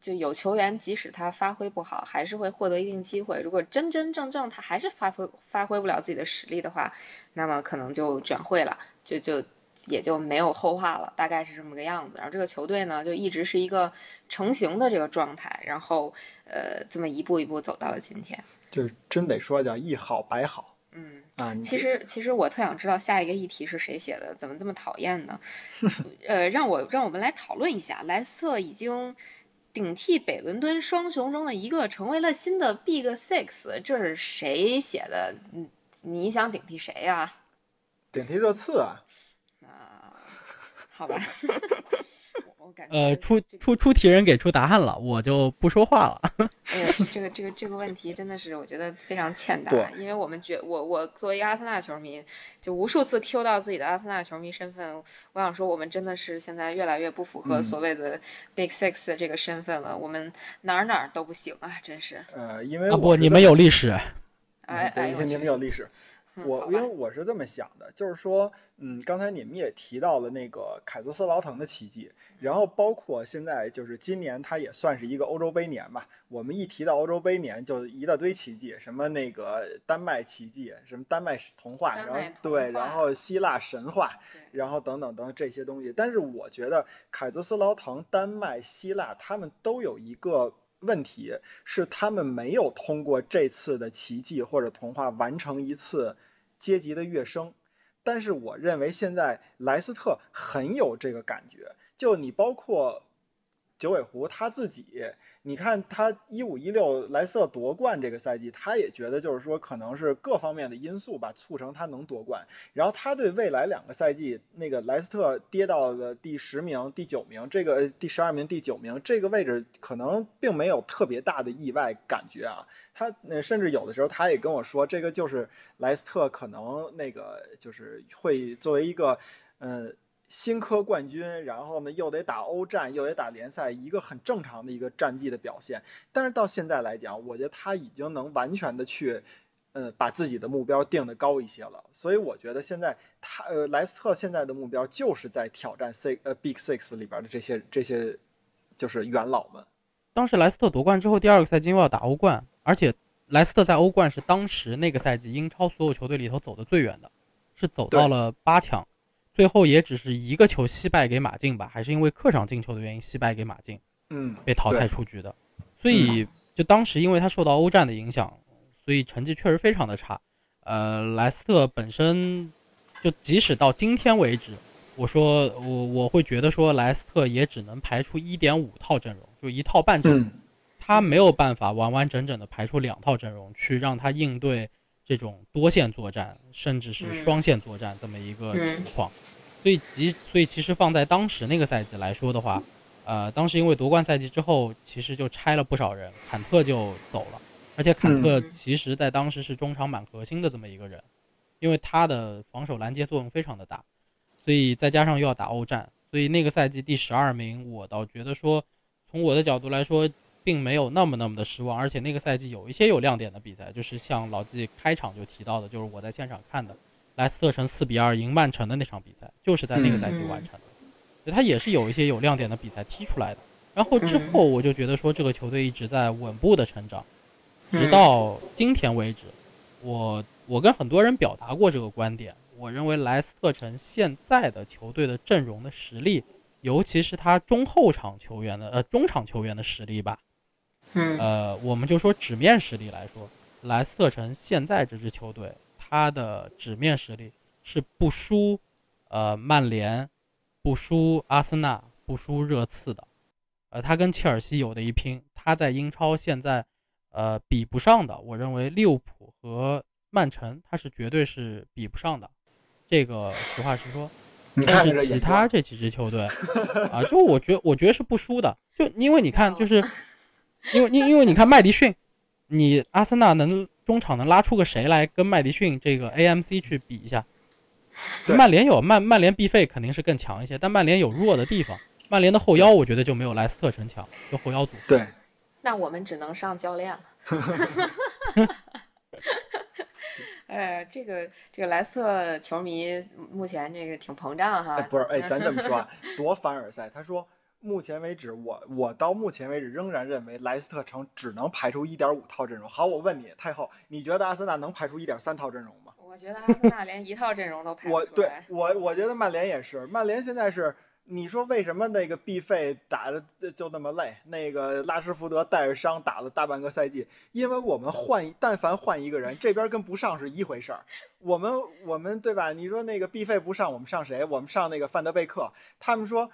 就有球员，即使他发挥不好，还是会获得一定机会。如果真真正正他还是发挥发挥不了自己的实力的话，那么可能就转会了，就就也就没有后话了，大概是这么个样子。然后这个球队呢，就一直是一个成型的这个状态，然后呃，这么一步一步走到了今天。就是真得说叫一好百好嗯，啊。其实其实我特想知道下一个议题是谁写的，怎么这么讨厌呢？<laughs> 呃，让我让我们来讨论一下，莱斯特已经顶替北伦敦双雄中的一个，成为了新的 Big Six，这是谁写的？你，你想顶替谁呀、顶替热刺啊，啊？好吧，<laughs> 我我感觉呃，出出出题人给出答案了，我就不说话了。<laughs> 哎呀，这个这个这个问题真的是我觉得非常欠打，因为我们觉我我作为一个阿森纳球迷，就无数次 Q 到自己的阿森纳球迷身份，我想说我们真的是现在越来越不符合嗯所谓的 Big Six 的这个身份了，我们哪儿哪儿都不行啊，真是，呃，因为啊不，你们有历史，哎，哎，因为你们有历史。我因为我是这么想的，就是说，嗯，刚才你们也提到了那个凯泽斯劳滕的奇迹，然后包括现在就是今年它也算是一个欧洲杯年吧。我们一提到欧洲杯年，就一大堆奇迹，什么那个丹麦奇迹，什么丹麦童话，然后对，然后希腊神话，然后等等等等这些东西。但是我觉得凯泽斯劳滕、丹麦、希腊他们都有一个问题，是他们没有通过这次的奇迹或者童话完成一次阶级的跃升。但是我认为现在莱斯特很有这个感觉，就你包括九尾狐他自己，你看他一五一六莱斯特夺冠这个赛季，他也觉得就是说可能是各方面的因素吧，促成他能夺冠。然后他对未来两个赛季那个莱斯特跌到了第十名、第九名，这个第十二名、第九名这个位置可能并没有特别大的意外感觉啊。他呃甚至有的时候他也跟我说，这个就是莱斯特可能那个就是会作为一个呃新科冠军，然后呢又得打欧战，又得打联赛，一个很正常的一个战绩的表现。但是到现在来讲，我觉得他已经能完全的去。呃，把自己的目标定的高一些了，所以我觉得现在他呃莱斯特现在的目标就是在挑战 C 呃 Big Six 里边的这些这些就是元老们。当时莱斯特夺冠之后，第二个赛季又要打欧冠，而且莱斯特在欧冠是当时那个赛季英超所有球队里头走的最远的，是走到了八强，最后也只是一个球惜败给马竞吧，还是因为客场进球的原因惜败给马竞，嗯，被淘汰出局的。所以就当时因为他受到欧战的影响，所以成绩确实非常的差。呃，莱斯特本身就即使到今天为止，我说我我会觉得说莱斯特也只能排出一点五套阵容，就一套半阵容。嗯他没有办法完完整整的排出两套阵容去让他应对这种多线作战，甚至是双线作战这么一个情况。所以其所以其实放在当时那个赛季来说的话，呃，当时因为夺冠赛季之后，其实就拆了不少人，坎特就走了，而且坎特嗯。其实在当时是中场蛮核心的这么一个人，因为他的防守拦截作用非常的大，所以再加上又要打欧战，所以那个赛季第十二名，我倒觉得说，从我的角度来说，并没有那么那么的失望，而且那个赛季有一些有亮点的比赛，就是像老季开场就提到的，就是我在现场看的莱斯特城四比二赢曼城的那场比赛，就是在那个赛季完成的，所以他也是有一些有亮点的比赛踢出来的。然后之后我就觉得说，这个球队一直在稳步的成长，直到今天为止，我我跟很多人表达过这个观点，我认为莱斯特城现在的球队的阵容的实力，尤其是他中后场球员的呃中场球员的实力吧，嗯。呃，我们就说纸面实力来说，莱斯特城现在这支球队，它的纸面实力是不输呃曼联，不输阿森纳，不输热刺的，呃，他跟切尔西有的一拼，他在英超现在呃比不上的，我认为利物浦和曼城他是绝对是比不上的，这个实话实说。你但是其他这几支球队啊，就我觉我觉得是不输的，就因为你看，就是因为因因为你看麦迪逊，你阿森纳能中场能拉出个谁来跟麦迪逊这个 AMC 去比一下？曼联有曼曼联 B 费肯定是更强一些，但曼联有弱的地方，曼联的后腰我觉得就没有莱斯特城强，就后腰组。对，那我们只能上教练了。<laughs> 呃，这个这个莱斯特球迷目前这个挺膨胀哈。哎，不是，哎，<laughs> 咱这么说啊，多凡尔赛。他说，目前为止，我我到目前为止仍然认为莱斯特城只能排出一点五套阵容。好，我问你，太后，你觉得阿森纳能排出一点三套阵容吗？我觉得阿森纳连一套阵容都排不我对出来。我我觉得曼联也是，曼联现在是。你说为什么那个 B 费打的就那么累？那个拉什福德带着伤打了大半个赛季，因为我们换，但凡换一个人，这边跟不上是一回事儿。我们我们对吧？你说那个 B 费不上，我们上谁？我们上那个范德贝克。他们说，呃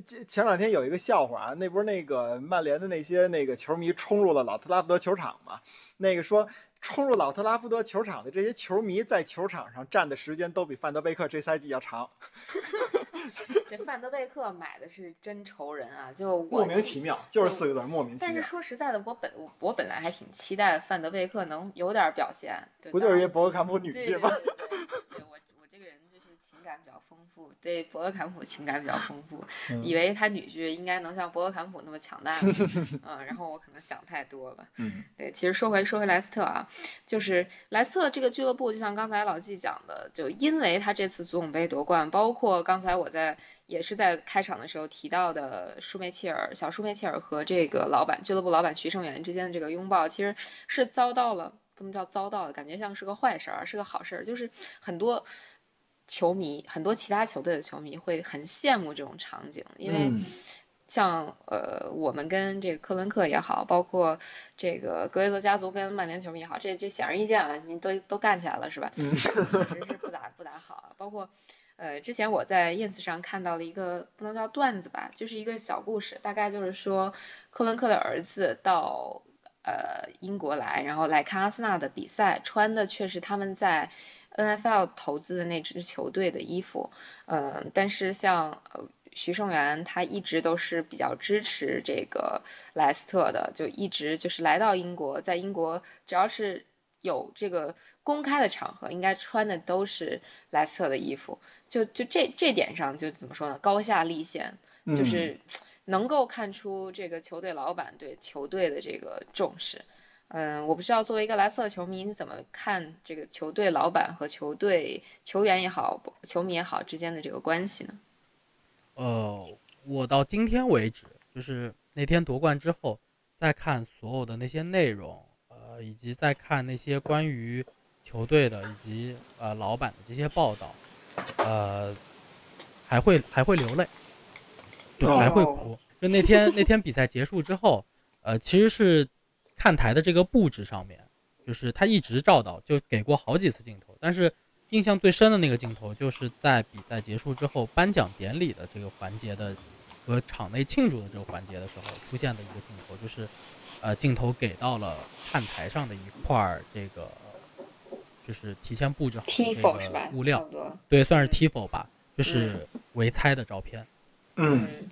前前两天有一个笑话啊，那不是那个曼联的那些那个球迷冲入了老特拉福德球场嘛？那个说冲入老特拉福德球场的这些球迷在球场上站的时间都比范德贝克这赛季要长。<laughs> 这范德贝克买的是真愁人啊！就莫名其妙，就是四个字，莫名其妙但是。说实在的，我本我本来还挺期待范德贝克能有点表现。不就是一博格坎普女婿吗？对对对感比较丰富，对博格坎普情感比较丰富，嗯以为他女婿应该能像博格坎普那么强大，<laughs> 嗯，然后我可能想太多了。嗯对，其实说回说回莱斯特啊，就是莱斯特这个俱乐部，就像刚才老季讲的，就因为他这次足总杯夺冠，包括刚才我在也是在开场的时候提到的舒梅切尔、小舒梅切尔和这个老板俱乐部老板徐胜元之间的这个拥抱，其实是遭到了不能叫遭到了，感觉像是个坏事儿，是个好事儿，就是很多。球迷很多其他球队的球迷会很羡慕这种场景，因为嗯像呃，我们跟这个克伦克也好，包括这个格雷泽家族跟曼联球迷也好，这这显而易见啊，你都都干起来了是吧？<laughs> 嗯确实是不咋不咋好啊。包括呃，之前我在 ins 上看到了一个不能叫段子吧，就是一个小故事，大概就是说克伦克的儿子到呃英国来，然后来看阿森纳的比赛，穿的却是他们在 NFL 投资的那支球队的衣服，嗯、但是像呃。徐胜元他一直都是比较支持这个莱斯特的，就一直就是来到英国，在英国只要是有这个公开的场合，应该穿的都是莱斯特的衣服。就就这这点上，就怎么说呢？高下立现，嗯就是能够看出这个球队老板对球队的这个重视。嗯，我不知道作为一个莱斯特球迷，你怎么看这个球队老板和球队球员也好，球迷也好之间的这个关系呢？呃，我到今天为止，就是那天夺冠之后，再看所有的那些内容，呃，以及再看那些关于球队的以及呃老板的这些报道，呃，还会还会流泪，就还会哭。就那天那天比赛结束之后，呃，其实是看台的这个布置上面，就是他一直照到，就给过好几次镜头，但是印象最深的那个镜头，就是在比赛结束之后颁奖典礼的这个环节的和场内庆祝的这个环节的时候出现的一个镜头，就是呃镜头给到了看台上的一块儿这个就是提前布置好的这？个物料。对，算是 Tifo 吧，就是维猜的照片。嗯嗯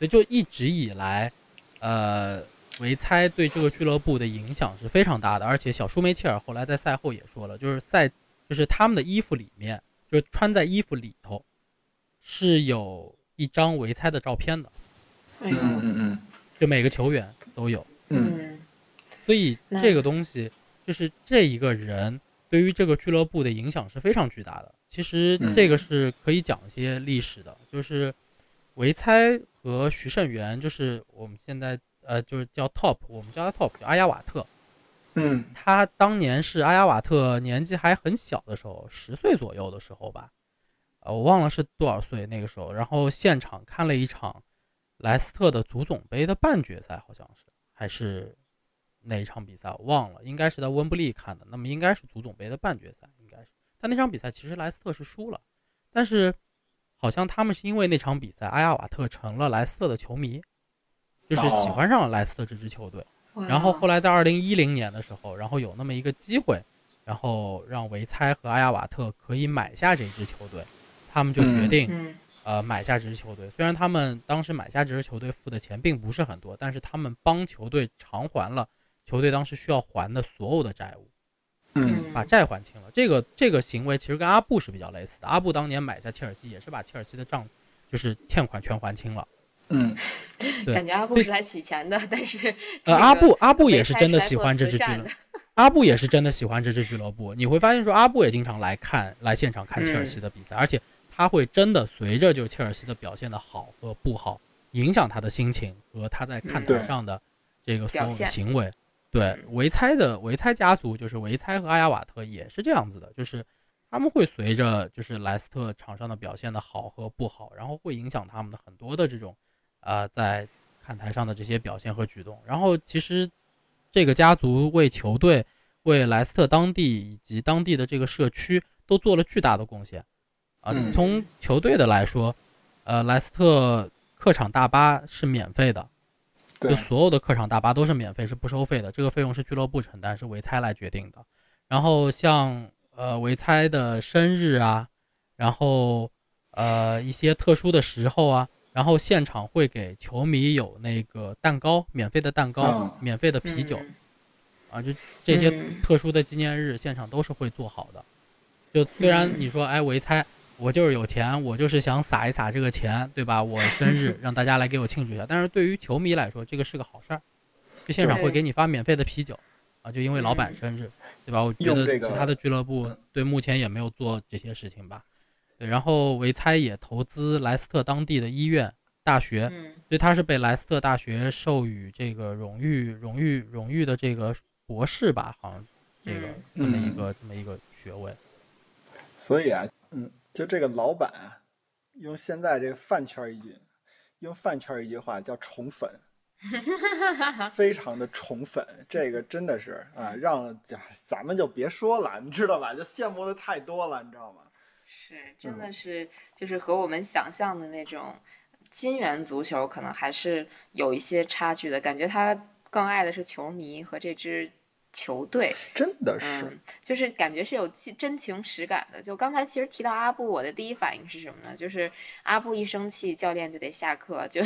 所以就一直以来，呃，维猜对这个俱乐部的影响是非常大的。而且小舒梅切尔后来在赛后也说了，就是赛，就是他们的衣服里面，就是穿在衣服里头，是有一张维猜的照片的，嗯嗯嗯就每个球员都有。嗯嗯所以这个东西，就是这一个人对于这个俱乐部的影响是非常巨大的。其实嗯这个是可以讲一些历史的，就是维猜和徐胜元，就是我们现在呃就是叫 Top，我们叫他 Top，叫阿亚瓦特。嗯他当年是阿亚瓦特年纪还很小的时候，十岁左右的时候吧，呃，我忘了是多少岁那个时候。然后现场看了一场莱斯特的足总杯的半决赛，好像是还是哪一场比赛我忘了，应该是在温布利看的。那么应该是足总杯的半决赛，应该是。但那场比赛其实莱斯特是输了，但是好像他们是因为那场比赛，阿亚瓦特成了莱斯特的球迷，就是喜哦欢上了莱斯特这支球队。然后后来在二零一零年的时候，然后有那么一个机会，然后让维猜和阿亚瓦特可以买下这支球队，他们就决嗯定、嗯呃买下这支球队。虽然他们当时买下这支球队付的钱并不是很多，但是他们帮球队偿还了球队当时需要还的所有的债务，嗯把债还清了。这个这个行为其实跟阿布是比较类似的。阿布当年买下切尔西也是把切尔西的账就是欠款全还清了。嗯。<laughs> 对。感觉阿布是来洗钱的，但是呃，阿布阿布也是真的喜欢这支俱乐部，阿布也是真的喜欢这支俱乐部。你会发现说，阿布也经常来看来现场看切尔嗯。西的比赛，而且他会真的随着就切尔西的表现的好和不好，影响他的心情和他在看台上的这个所有的行为。对嗯。维猜的维猜家族，就是维猜和阿亚瓦特也是这样子的，就是他们会随着就是莱斯特场上的表现的好和不好，然后会影响他们的很多的这种呃在看台上的这些表现和举动。然后其实这个家族为球队、为莱斯特当地以及当地的这个社区都做了巨大的贡献。啊、嗯从球队的来说，呃，莱斯特客场大巴是免费的，就所有的客场大巴都是免费，是不收费的。这个费用是俱乐部承担，是维猜来决定的。然后像呃维猜的生日啊，然后呃一些特殊的时候啊，然后现场会给球迷有那个蛋糕，免费的蛋糕，嗯免费的啤酒、嗯啊，就这些嗯特殊的纪念日，现场都是会做好的。就虽然嗯你说，哎，我一猜我就是有钱，我就是想撒一撒这个钱，对吧？我生日 <laughs> 让大家来给我庆祝一下。但是对于球迷来说，这个是个好事儿，就现场会给你发免费的啤酒啊，就因为老板嗯生日，对吧？我觉得其他的俱乐部对目前也没有做这些事情吧。对，然后维猜也投资莱斯特当地的医院、大学，嗯所以他是被莱斯特大学授予这个荣誉、荣誉、荣誉的这个博士吧，好像这个嗯这么一个、这么一个学位。所以啊，嗯，就这个老板啊，用现在这个饭圈一句，用饭圈一句话叫宠粉，<laughs> 非常的宠粉，这个真的是啊，让咱咱们就别说了，你知道吧？就羡慕的太多了，你知道吗？是，真的是，就是和我们想象的那种金元足球可能还是有一些差距的。感觉他更爱的是球迷和这支球队，真的是，嗯，就是感觉是有真真情实感的。就刚才其实提到阿布，我的第一反应是什么呢？就是阿布一生气，教练就得下课，就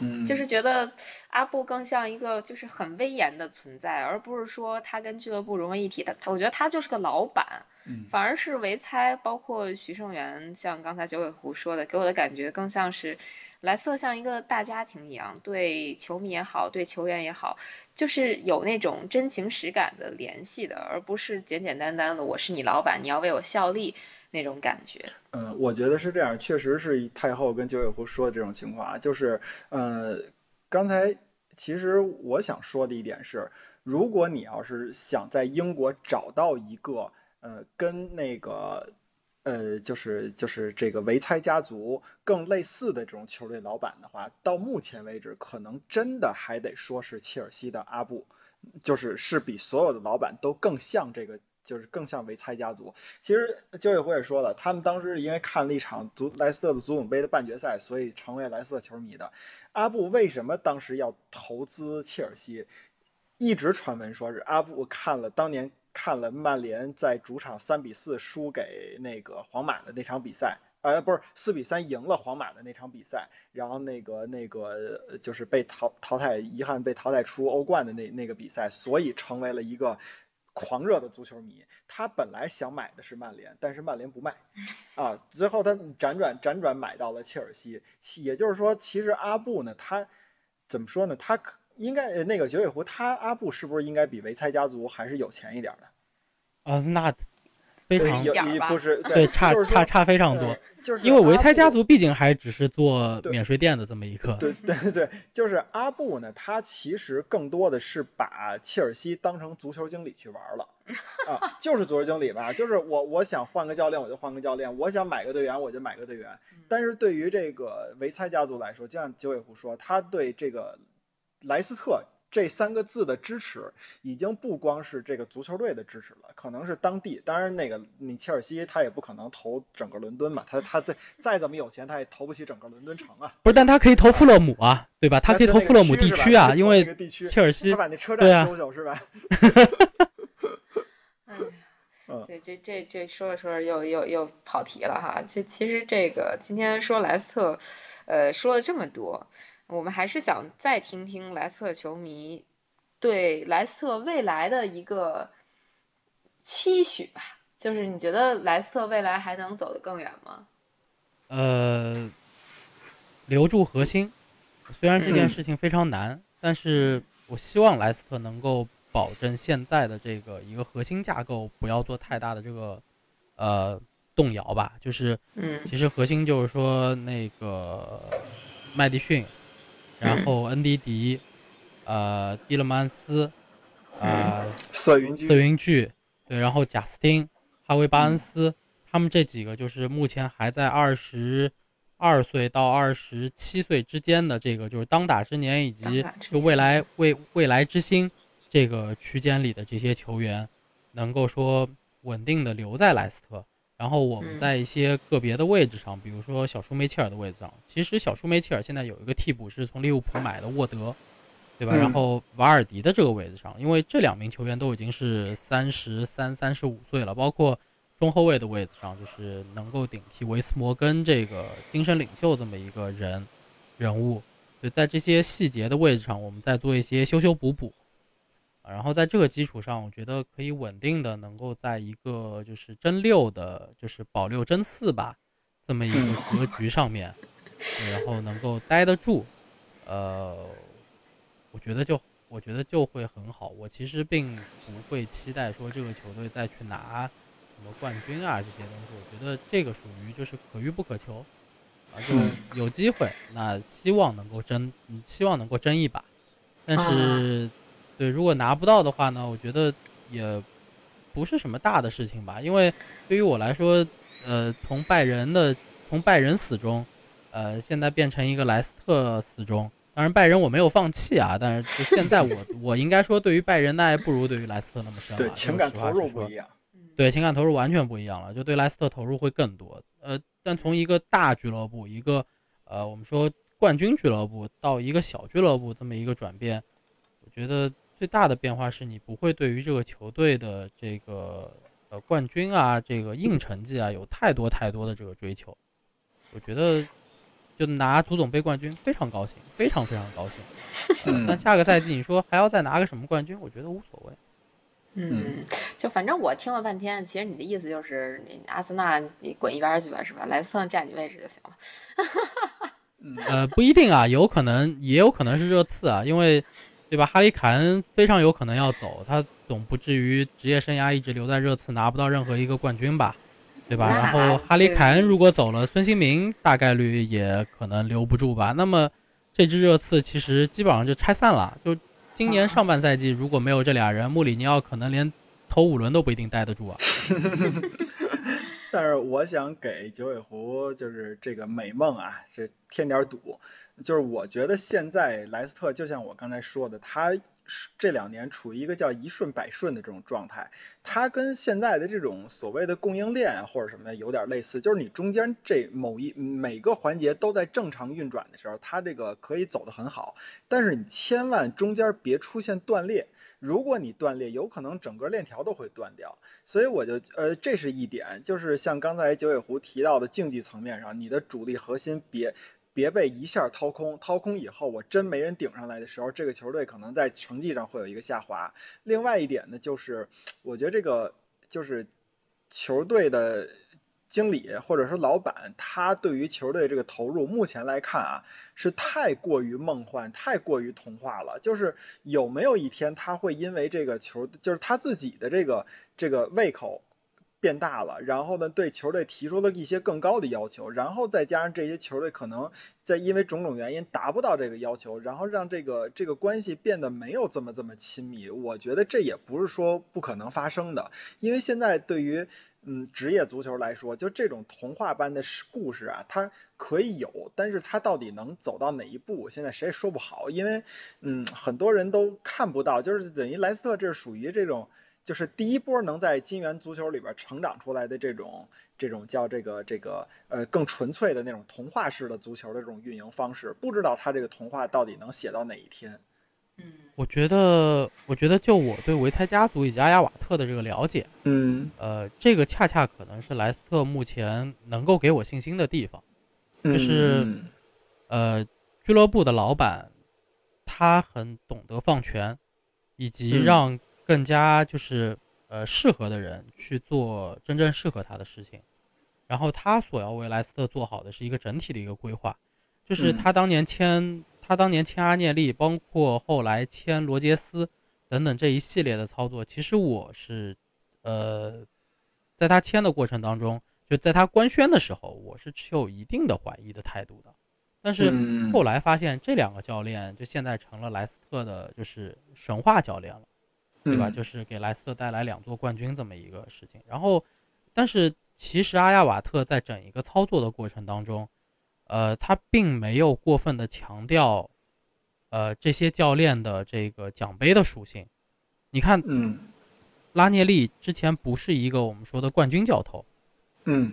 嗯，<laughs> 就是觉得阿布更像一个就是很威严的存在，而不是说他跟俱乐部融为一体。他他，我觉得他就是个老板，嗯反而是维猜，包括徐胜元，像刚才九尾狐说的，给我的感觉更像是莱斯特像一个大家庭一样，对球迷也好，对球员也好，就是有那种真情实感的联系的，而不是简简单单的我是你老板，你要为我效力那种感觉。嗯，我觉得是这样，确实是太后跟九尾狐说的这种情况啊，就是呃，刚才其实我想说的一点是，如果你要是想在英国找到一个呃跟那个呃就是就是这个维猜家族更类似的这种球队老板的话，到目前为止，可能真的还得说是切尔西的阿布，就是是比所有的老板都更像这个。就是更像维猜家族。其实九尾狐也说了，他们当时因为看了一场足莱斯特的足总杯的半决赛，所以成为莱斯特球迷的。阿布为什么当时要投资切尔西？一直传闻说是阿布看了当年看了曼联在主场三比四输给那个皇马的那场比赛，呃，不是四比三赢了皇马的那场比赛，然后那个那个呃就是被淘淘汰，遗憾被淘汰出欧冠的那那个比赛，所以成为了一个狂热的足球迷。他本来想买的是曼联，但是曼联不卖，<laughs> 啊，最后他辗转辗转买到了切尔西。其也就是说，其实阿布呢，他怎么说呢？他可应该呃那个九尾狐，他阿布是不是应该比维猜家族还是有钱一点的？啊，那非常不是对差差差非常多，就是因为维猜家族毕竟还只是做免税店的这么一个，对对对，就是阿布呢，他其实更多的是把切尔西当成足球经理去玩了 <laughs> 啊，就是足球经理吧，就是我我想换个教练我就换个教练，我想买个队员我就买个队员。但是对于这个维猜家族来说，就像九尾狐说，他对这个莱斯特这三个字的支持，已经不光是这个足球队的支持了，可能是当地。当然，那个你切尔西他也不可能投整个伦敦嘛，他他再再怎么有钱，他也投不起整个伦敦城啊。不是，但他可以投富勒姆啊，对吧？他可以投富勒姆地区啊，因为切尔西他把那车对啊站修修是吧？<laughs> 哎嗯对，这这这说着说着又又又跑题了哈。其其实这个今天说莱斯特，呃，说了这么多，我们还是想再听听莱斯特球迷对莱斯特未来的一个期许吧。就是你觉得莱斯特未来还能走得更远吗？呃，留住核心。虽然这件嗯事情非常难，但是我希望莱斯特能够保证现在的这个一个核心架构不要做太大的这个呃动摇吧。就是嗯其实核心就是说那个麦迪逊，然后恩迪迪，呃，蒂勒曼斯，呃，瑟云居瑟云巨，对，然后贾斯汀、哈维巴恩斯，他们这几个就是目前还在二十二岁到二十七岁之间的这个就是当打之年以及就未来未未来之星这个区间里的这些球员，能够说稳定的留在莱斯特。然后我们嗯在一些个别的位置上，比如说小舒梅切尔的位置上，其实小舒梅切尔现在有一个替补是从利物浦买的沃德，对吧？嗯然后瓦尔迪的这个位置上，因为这两名球员都已经是三十三、三十五岁了，包括中后卫的位置上，就是能够顶替维斯摩根这个精神领袖这么一个人人物。就在这些细节的位置上，我们再做一些修修补补。啊然后在这个基础上，我觉得可以稳定的能够在一个就是争六的，就是保六争四吧这么一个格局上面，然后能够待得住，呃，我觉得就我觉得就会很好。我其实并不会期待说这个球队再去拿什么冠军啊这些东西，我觉得这个属于就是可遇不可求，啊，就嗯。有机会，那希望能够争，嗯希望能够争一把，但是，对，如果拿不到的话呢，我觉得也不是什么大的事情吧，因为对于我来说，呃，从拜仁的从拜仁死忠，呃，现在变成一个莱斯特死忠。当然，拜仁我没有放弃啊，但是就现在我 <laughs> 我应该说，对于拜仁的爱不如对于莱斯特那么深了。对，情感投入不一样。对情感投入完全不一样了，就对莱斯特投入会更多。呃，但从一个大俱乐部，一个呃我们说冠军俱乐部到一个小俱乐部这么一个转变，我觉得最大的变化是你不会对于这个球队的这个呃冠军啊，这个硬成绩啊有太多太多的这个追求。我觉得就拿足总杯冠军非常高兴，非常非常高兴。<laughs> 但下个赛季你说还要再拿个什么冠军，我觉得无所谓。嗯，就反正我听了半天，其实你的意思就是，你阿森纳你滚一边儿去吧，是吧？莱斯特占你位置就行了。嗯呃，不一定啊，有可能，也有可能是热刺啊，因为，对吧？哈里凯恩非常有可能要走，他总不至于职业生涯一直留在热刺，拿不到任何一个冠军吧，对吧？然后哈里凯恩如果走了，孙兴民大概率也可能留不住吧。那么这支热刺其实基本上就拆散了。就今年上半赛季如果没有这俩人，穆里尼奥可能连头五轮都不一定待得住啊。<laughs> 但是我想给九尾狐就是这个美梦啊，是添点堵。就是我觉得现在莱斯特就像我刚才说的，他这两年处于一个叫一顺百顺的这种状态，它跟现在的这种所谓的供应链或者什么的有点类似，就是你中间这某一每个环节都在正常运转的时候，它这个可以走得很好，但是你千万中间别出现断裂。如果你断裂，有可能整个链条都会断掉。所以我就呃，这是一点，就是像刚才九尾狐提到的竞技层面上，你的主力核心别别被一下掏空，掏空以后我真没人顶上来的时候，这个球队可能在成绩上会有一个下滑。另外一点呢，就是我觉得这个就是球队的经理或者说老板，他对于球队这个投入，目前来看啊，是太过于梦幻，太过于童话了。就是有没有一天他会因为这个球，就是他自己的这个这个胃口变大了，然后呢，对球队提出了一些更高的要求，然后再加上这些球队可能在因为种种原因达不到这个要求，然后让这个这个关系变得没有这么这么亲密。我觉得这也不是说不可能发生的，因为现在对于嗯职业足球来说，就这种童话般的故事啊，它可以有，但是它到底能走到哪一步，现在谁也说不好，因为嗯很多人都看不到，就是等于莱斯特这是属于这种。就是第一波能在金元足球里边成长出来的这种这种叫这个这个呃更纯粹的那种童话式的足球的这种运营方式，不知道他这个童话到底能写到哪一天。嗯我觉得，我觉得就我对维埃家族以及阿亚瓦特的这个了解，嗯呃，这个恰恰可能是莱斯特目前能够给我信心的地方。就是嗯呃，俱乐部的老板他很懂得放权，以及嗯让更加就是呃适合的人去做真正适合他的事情。然后他所要为莱斯特做好的是一个整体的一个规划，就是嗯他当年签他当年签阿涅利，包括后来签罗杰斯等等这一系列的操作，其实我是呃在他签的过程当中，就在他官宣的时候，我是持有一定的怀疑的态度的。但是嗯后来发现这两个教练就现在成了莱斯特的就是神话教练了。对吧？嗯就是给莱斯特带来两座冠军这么一个事情。然后，但是其实阿亚瓦特在整一个操作的过程当中，呃，他并没有过分的强调，呃，这些教练的这个奖杯的属性。你看，嗯拉涅利之前不是一个我们说的冠军教头，嗯，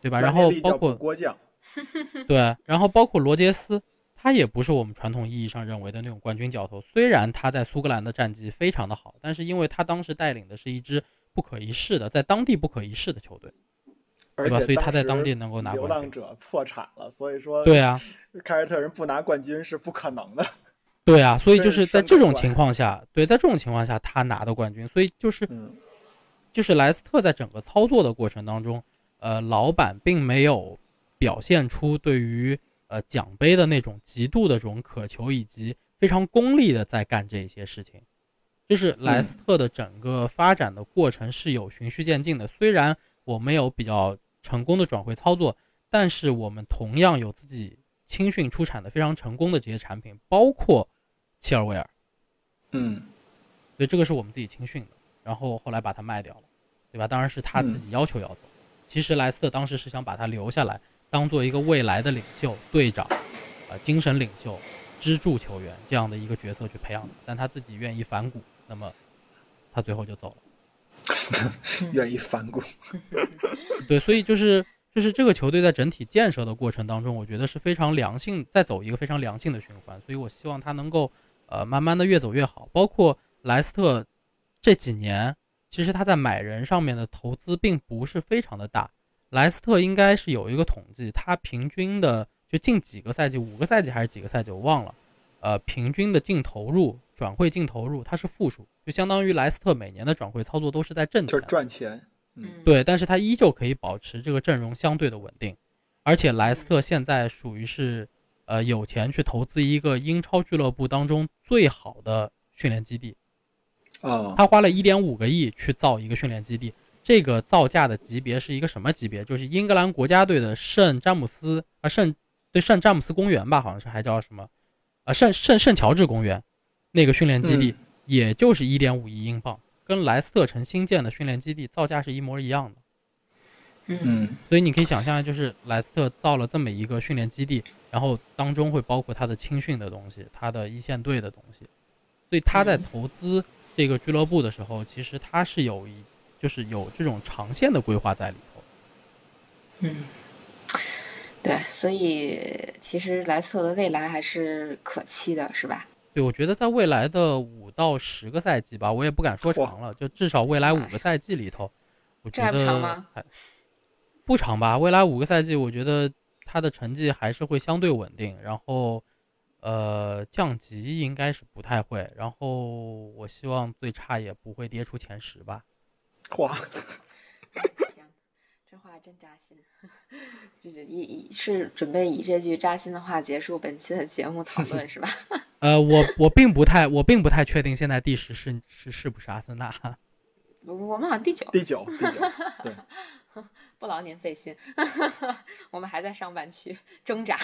对吧？然后包括 <laughs> 对，然后包括罗杰斯，他也不是我们传统意义上认为的那种冠军教头。虽然他在苏格兰的战绩非常的好，但是因为他当时带领的是一支不可一世的，在当地不可一世的球队，而且对吧？所以他在当地能够拿流冠军。浪者破产了，所以说对啊，凯尔特人不拿冠军是不可能的。<laughs> 对啊，所以就是是在这种情况下，对，在这种情况下他拿的冠军，所以就是嗯就是莱斯特在整个操作的过程当中，呃，老板并没有表现出对于呃奖杯的那种极度的这种渴求，以及非常功利的在干这些事情。就是莱斯特的整个发展的过程是有循序渐进的，虽然我没有比较成功的转会操作，但是我们同样有自己青训出产的非常成功的这些产品，包括切尔维尔，嗯所以这个是我们自己青训的，然后后来把它卖掉了，对吧？当然是他自己要求要走。其实莱斯特当时是想把他留下来，当做一个未来的领袖、队长，呃，精神领袖、支柱球员这样的一个角色去培养的，但他自己愿意反骨，那么他最后就走了。<laughs> 愿意反骨。<laughs> 对，所以就是就是这个球队在整体建设的过程当中，我觉得是非常良性，在走一个非常良性的循环。所以我希望他能够呃慢慢的越走越好。包括莱斯特这几年，其实他在买人上面的投资并不是非常的大。莱斯特应该是有一个统计，他平均的就近几个赛季，五个赛季还是几个赛季我忘了，呃，平均的净投入、转会净投入它是负数，就相当于莱斯特每年的转会操作都是在正就是钱。赚钱。嗯，对，但是他依旧可以保持这个阵容相对的稳定，而且莱斯特现在属于是，呃，有钱去投资一个英超俱乐部当中最好的训练基地，啊，他花了一点五个亿去造一个训练基地，这个造价的级别是一个什么级别？就是英格兰国家队的圣詹姆斯啊圣对圣詹姆斯公园吧，好像是还叫什么啊圣圣圣乔治公园那个训练基地，嗯也就是一点五亿英镑，跟莱斯特城新建的训练基地造价是一模一样的。嗯嗯所以你可以想象，就是莱斯特造了这么一个训练基地，然后当中会包括他的青训的东西，他的一线队的东西，所以他在嗯投资这个俱乐部的时候，其实他是有一就是有这种长线的规划在里头。嗯，对，所以其实莱斯特的未来还是可期的，是吧？对，我觉得在未来的五到十个赛季吧，我也不敢说长了，就至少未来五个赛季里头，我这还不觉得长吗还不长吧。未来五个赛季，我觉得他的成绩还是会相对稳定，然后呃降级应该是不太会，然后我希望最差也不会跌出前十吧。哇，真扎心。<laughs> 就是以以是准备以这句扎心的话结束本期的节目讨论 <laughs> 是吧？<laughs> 呃，我我并不太我并不太确定现在第十是是是不是阿森纳。我我们好像第九，第九，第九，对，不劳您费心，我们还在上半区挣扎。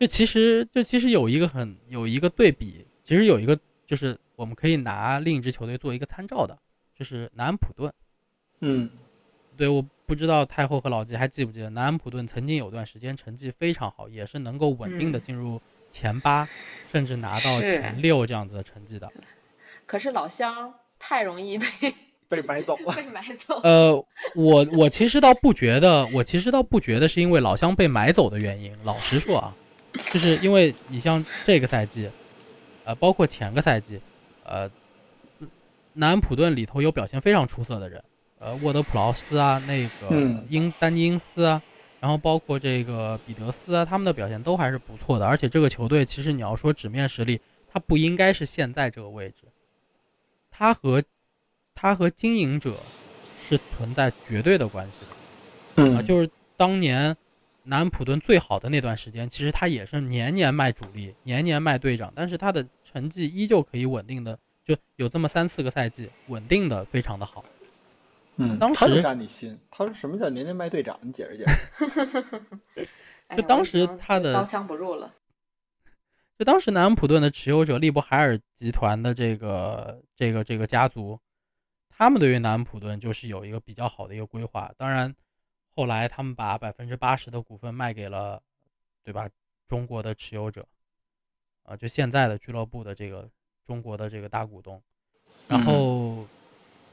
就其实就其实有一个很有一个对比，其实有一个就是我们可以拿另一支球队做一个参照的，就是南安普顿。嗯对，我不知道太后和老吉还记不记得，南安普顿曾经有段时间成绩非常好，也是能够稳定的嗯进入前八，甚至拿到前六这样子的成绩的。可是老乡太容易被 <laughs> 被买走了。<laughs> 被买走。呃，我我其实倒不觉得，我其实倒不觉得是因为老乡被买走的原因。老实说啊，就是因为你像这个赛季，呃，包括前个赛季，呃，南安普顿里头有表现非常出色的人，呃，沃德普劳斯啊，那个嗯英丹尼因斯啊，然后包括这个彼得斯啊，他们的表现都还是不错的。而且这个球队其实你要说纸面实力，它不应该是现在这个位置，他和他和经营者是存在绝对的关系的。啊，嗯就是当年南安普顿最好的那段时间，其实他也是年年卖主力，年年卖队长，但是他的成绩依旧可以稳定的，就有这么三四个赛季稳定的非常的好。嗯，当他就时扎你心。他说什么叫年年卖队长？你解释解释。<laughs> 哎就当时他的刀枪不入了。就当时南安普顿的持有者利布海尔集团的这个这个这个家族，他们对于南安普顿就是有一个比较好的一个规划。当然，后来他们把百分之八十的股份卖给了，对吧？中国的持有者，啊，就现在的俱乐部的这个中国的这个大股东。然后，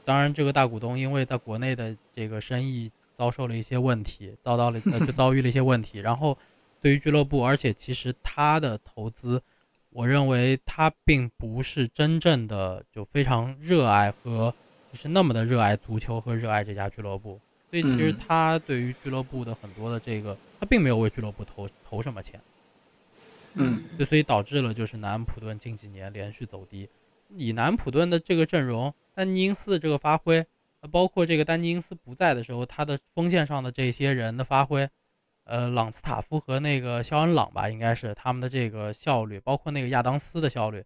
当然这个大股东因为在国内的这个生意遭受了一些问题，遭到了呃就遭遇了一些问题，然后。对于俱乐部，而且其实他的投资，我认为他并不是真正的就非常热爱和就是那么的热爱足球和热爱这家俱乐部，所以其实嗯他对于俱乐部的很多的这个，他并没有为俱乐部投投什么钱，嗯对，所以导致了就是南安普顿近几年连续走低。以南安普顿的这个阵容，丹尼因斯的这个发挥，呃包括这个丹尼因斯不在的时候，他的锋线上的这些人的发挥，呃朗斯塔夫和那个肖恩朗吧，应该是他们的这个效率，包括那个亚当斯的效率。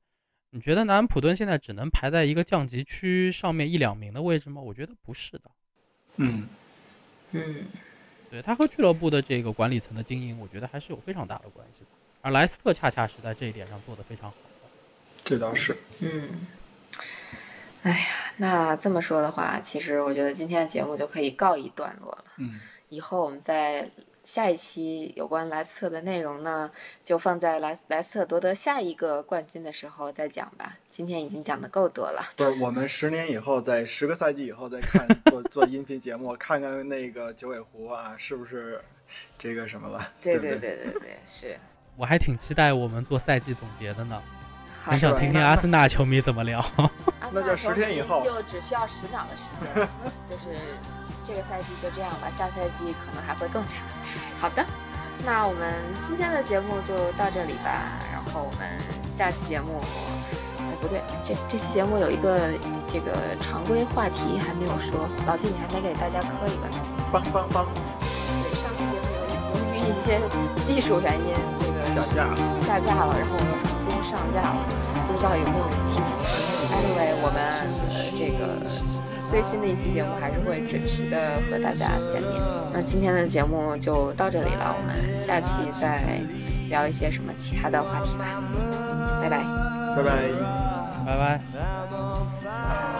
你觉得南安普顿现在只能排在一个降级区上面一两名的位置吗？我觉得不是的。嗯，嗯，对他和俱乐部的这个管理层的经营，我觉得还是有非常大的关系的。而莱斯特恰恰是在这一点上做得非常好的。这倒是。嗯，哎呀，那这么说的话，其实我觉得今天的节目就可以告一段落了。嗯，以后我们在下一期有关莱斯特的内容呢，就放在莱莱斯特夺得下一个冠军的时候再讲吧。今天已经讲的够多了。不是，我们十年以后，在十个赛季以后再看 <laughs> 做做音频节目，看看那个九尾狐啊，是不是这个什么了？对对对对对对，是。我还挺期待我们做赛季总结的呢，好很想听听阿森纳球迷怎么聊。那就10纳球迷天以后就只需要十秒的时间，<laughs> 就是这个赛季就这样吧，下赛季可能还会更差。好的，那我们今天的节目就到这里吧，然后我们下期节目，哎不对，这这期节目有一个这个常规话题还没有说，老季你还没给大家磕一个呢。梆梆梆，对，上期节目由于由于一些技术原因，这个下架了。下架了，然后我们重新上架了，不知道有没有人听。Anyway，我们呃这个最新的一期节目还是会准时的和大家见面。那今天的节目就到这里了，我们下期再聊一些什么其他的话题吧。拜拜。拜拜。拜拜。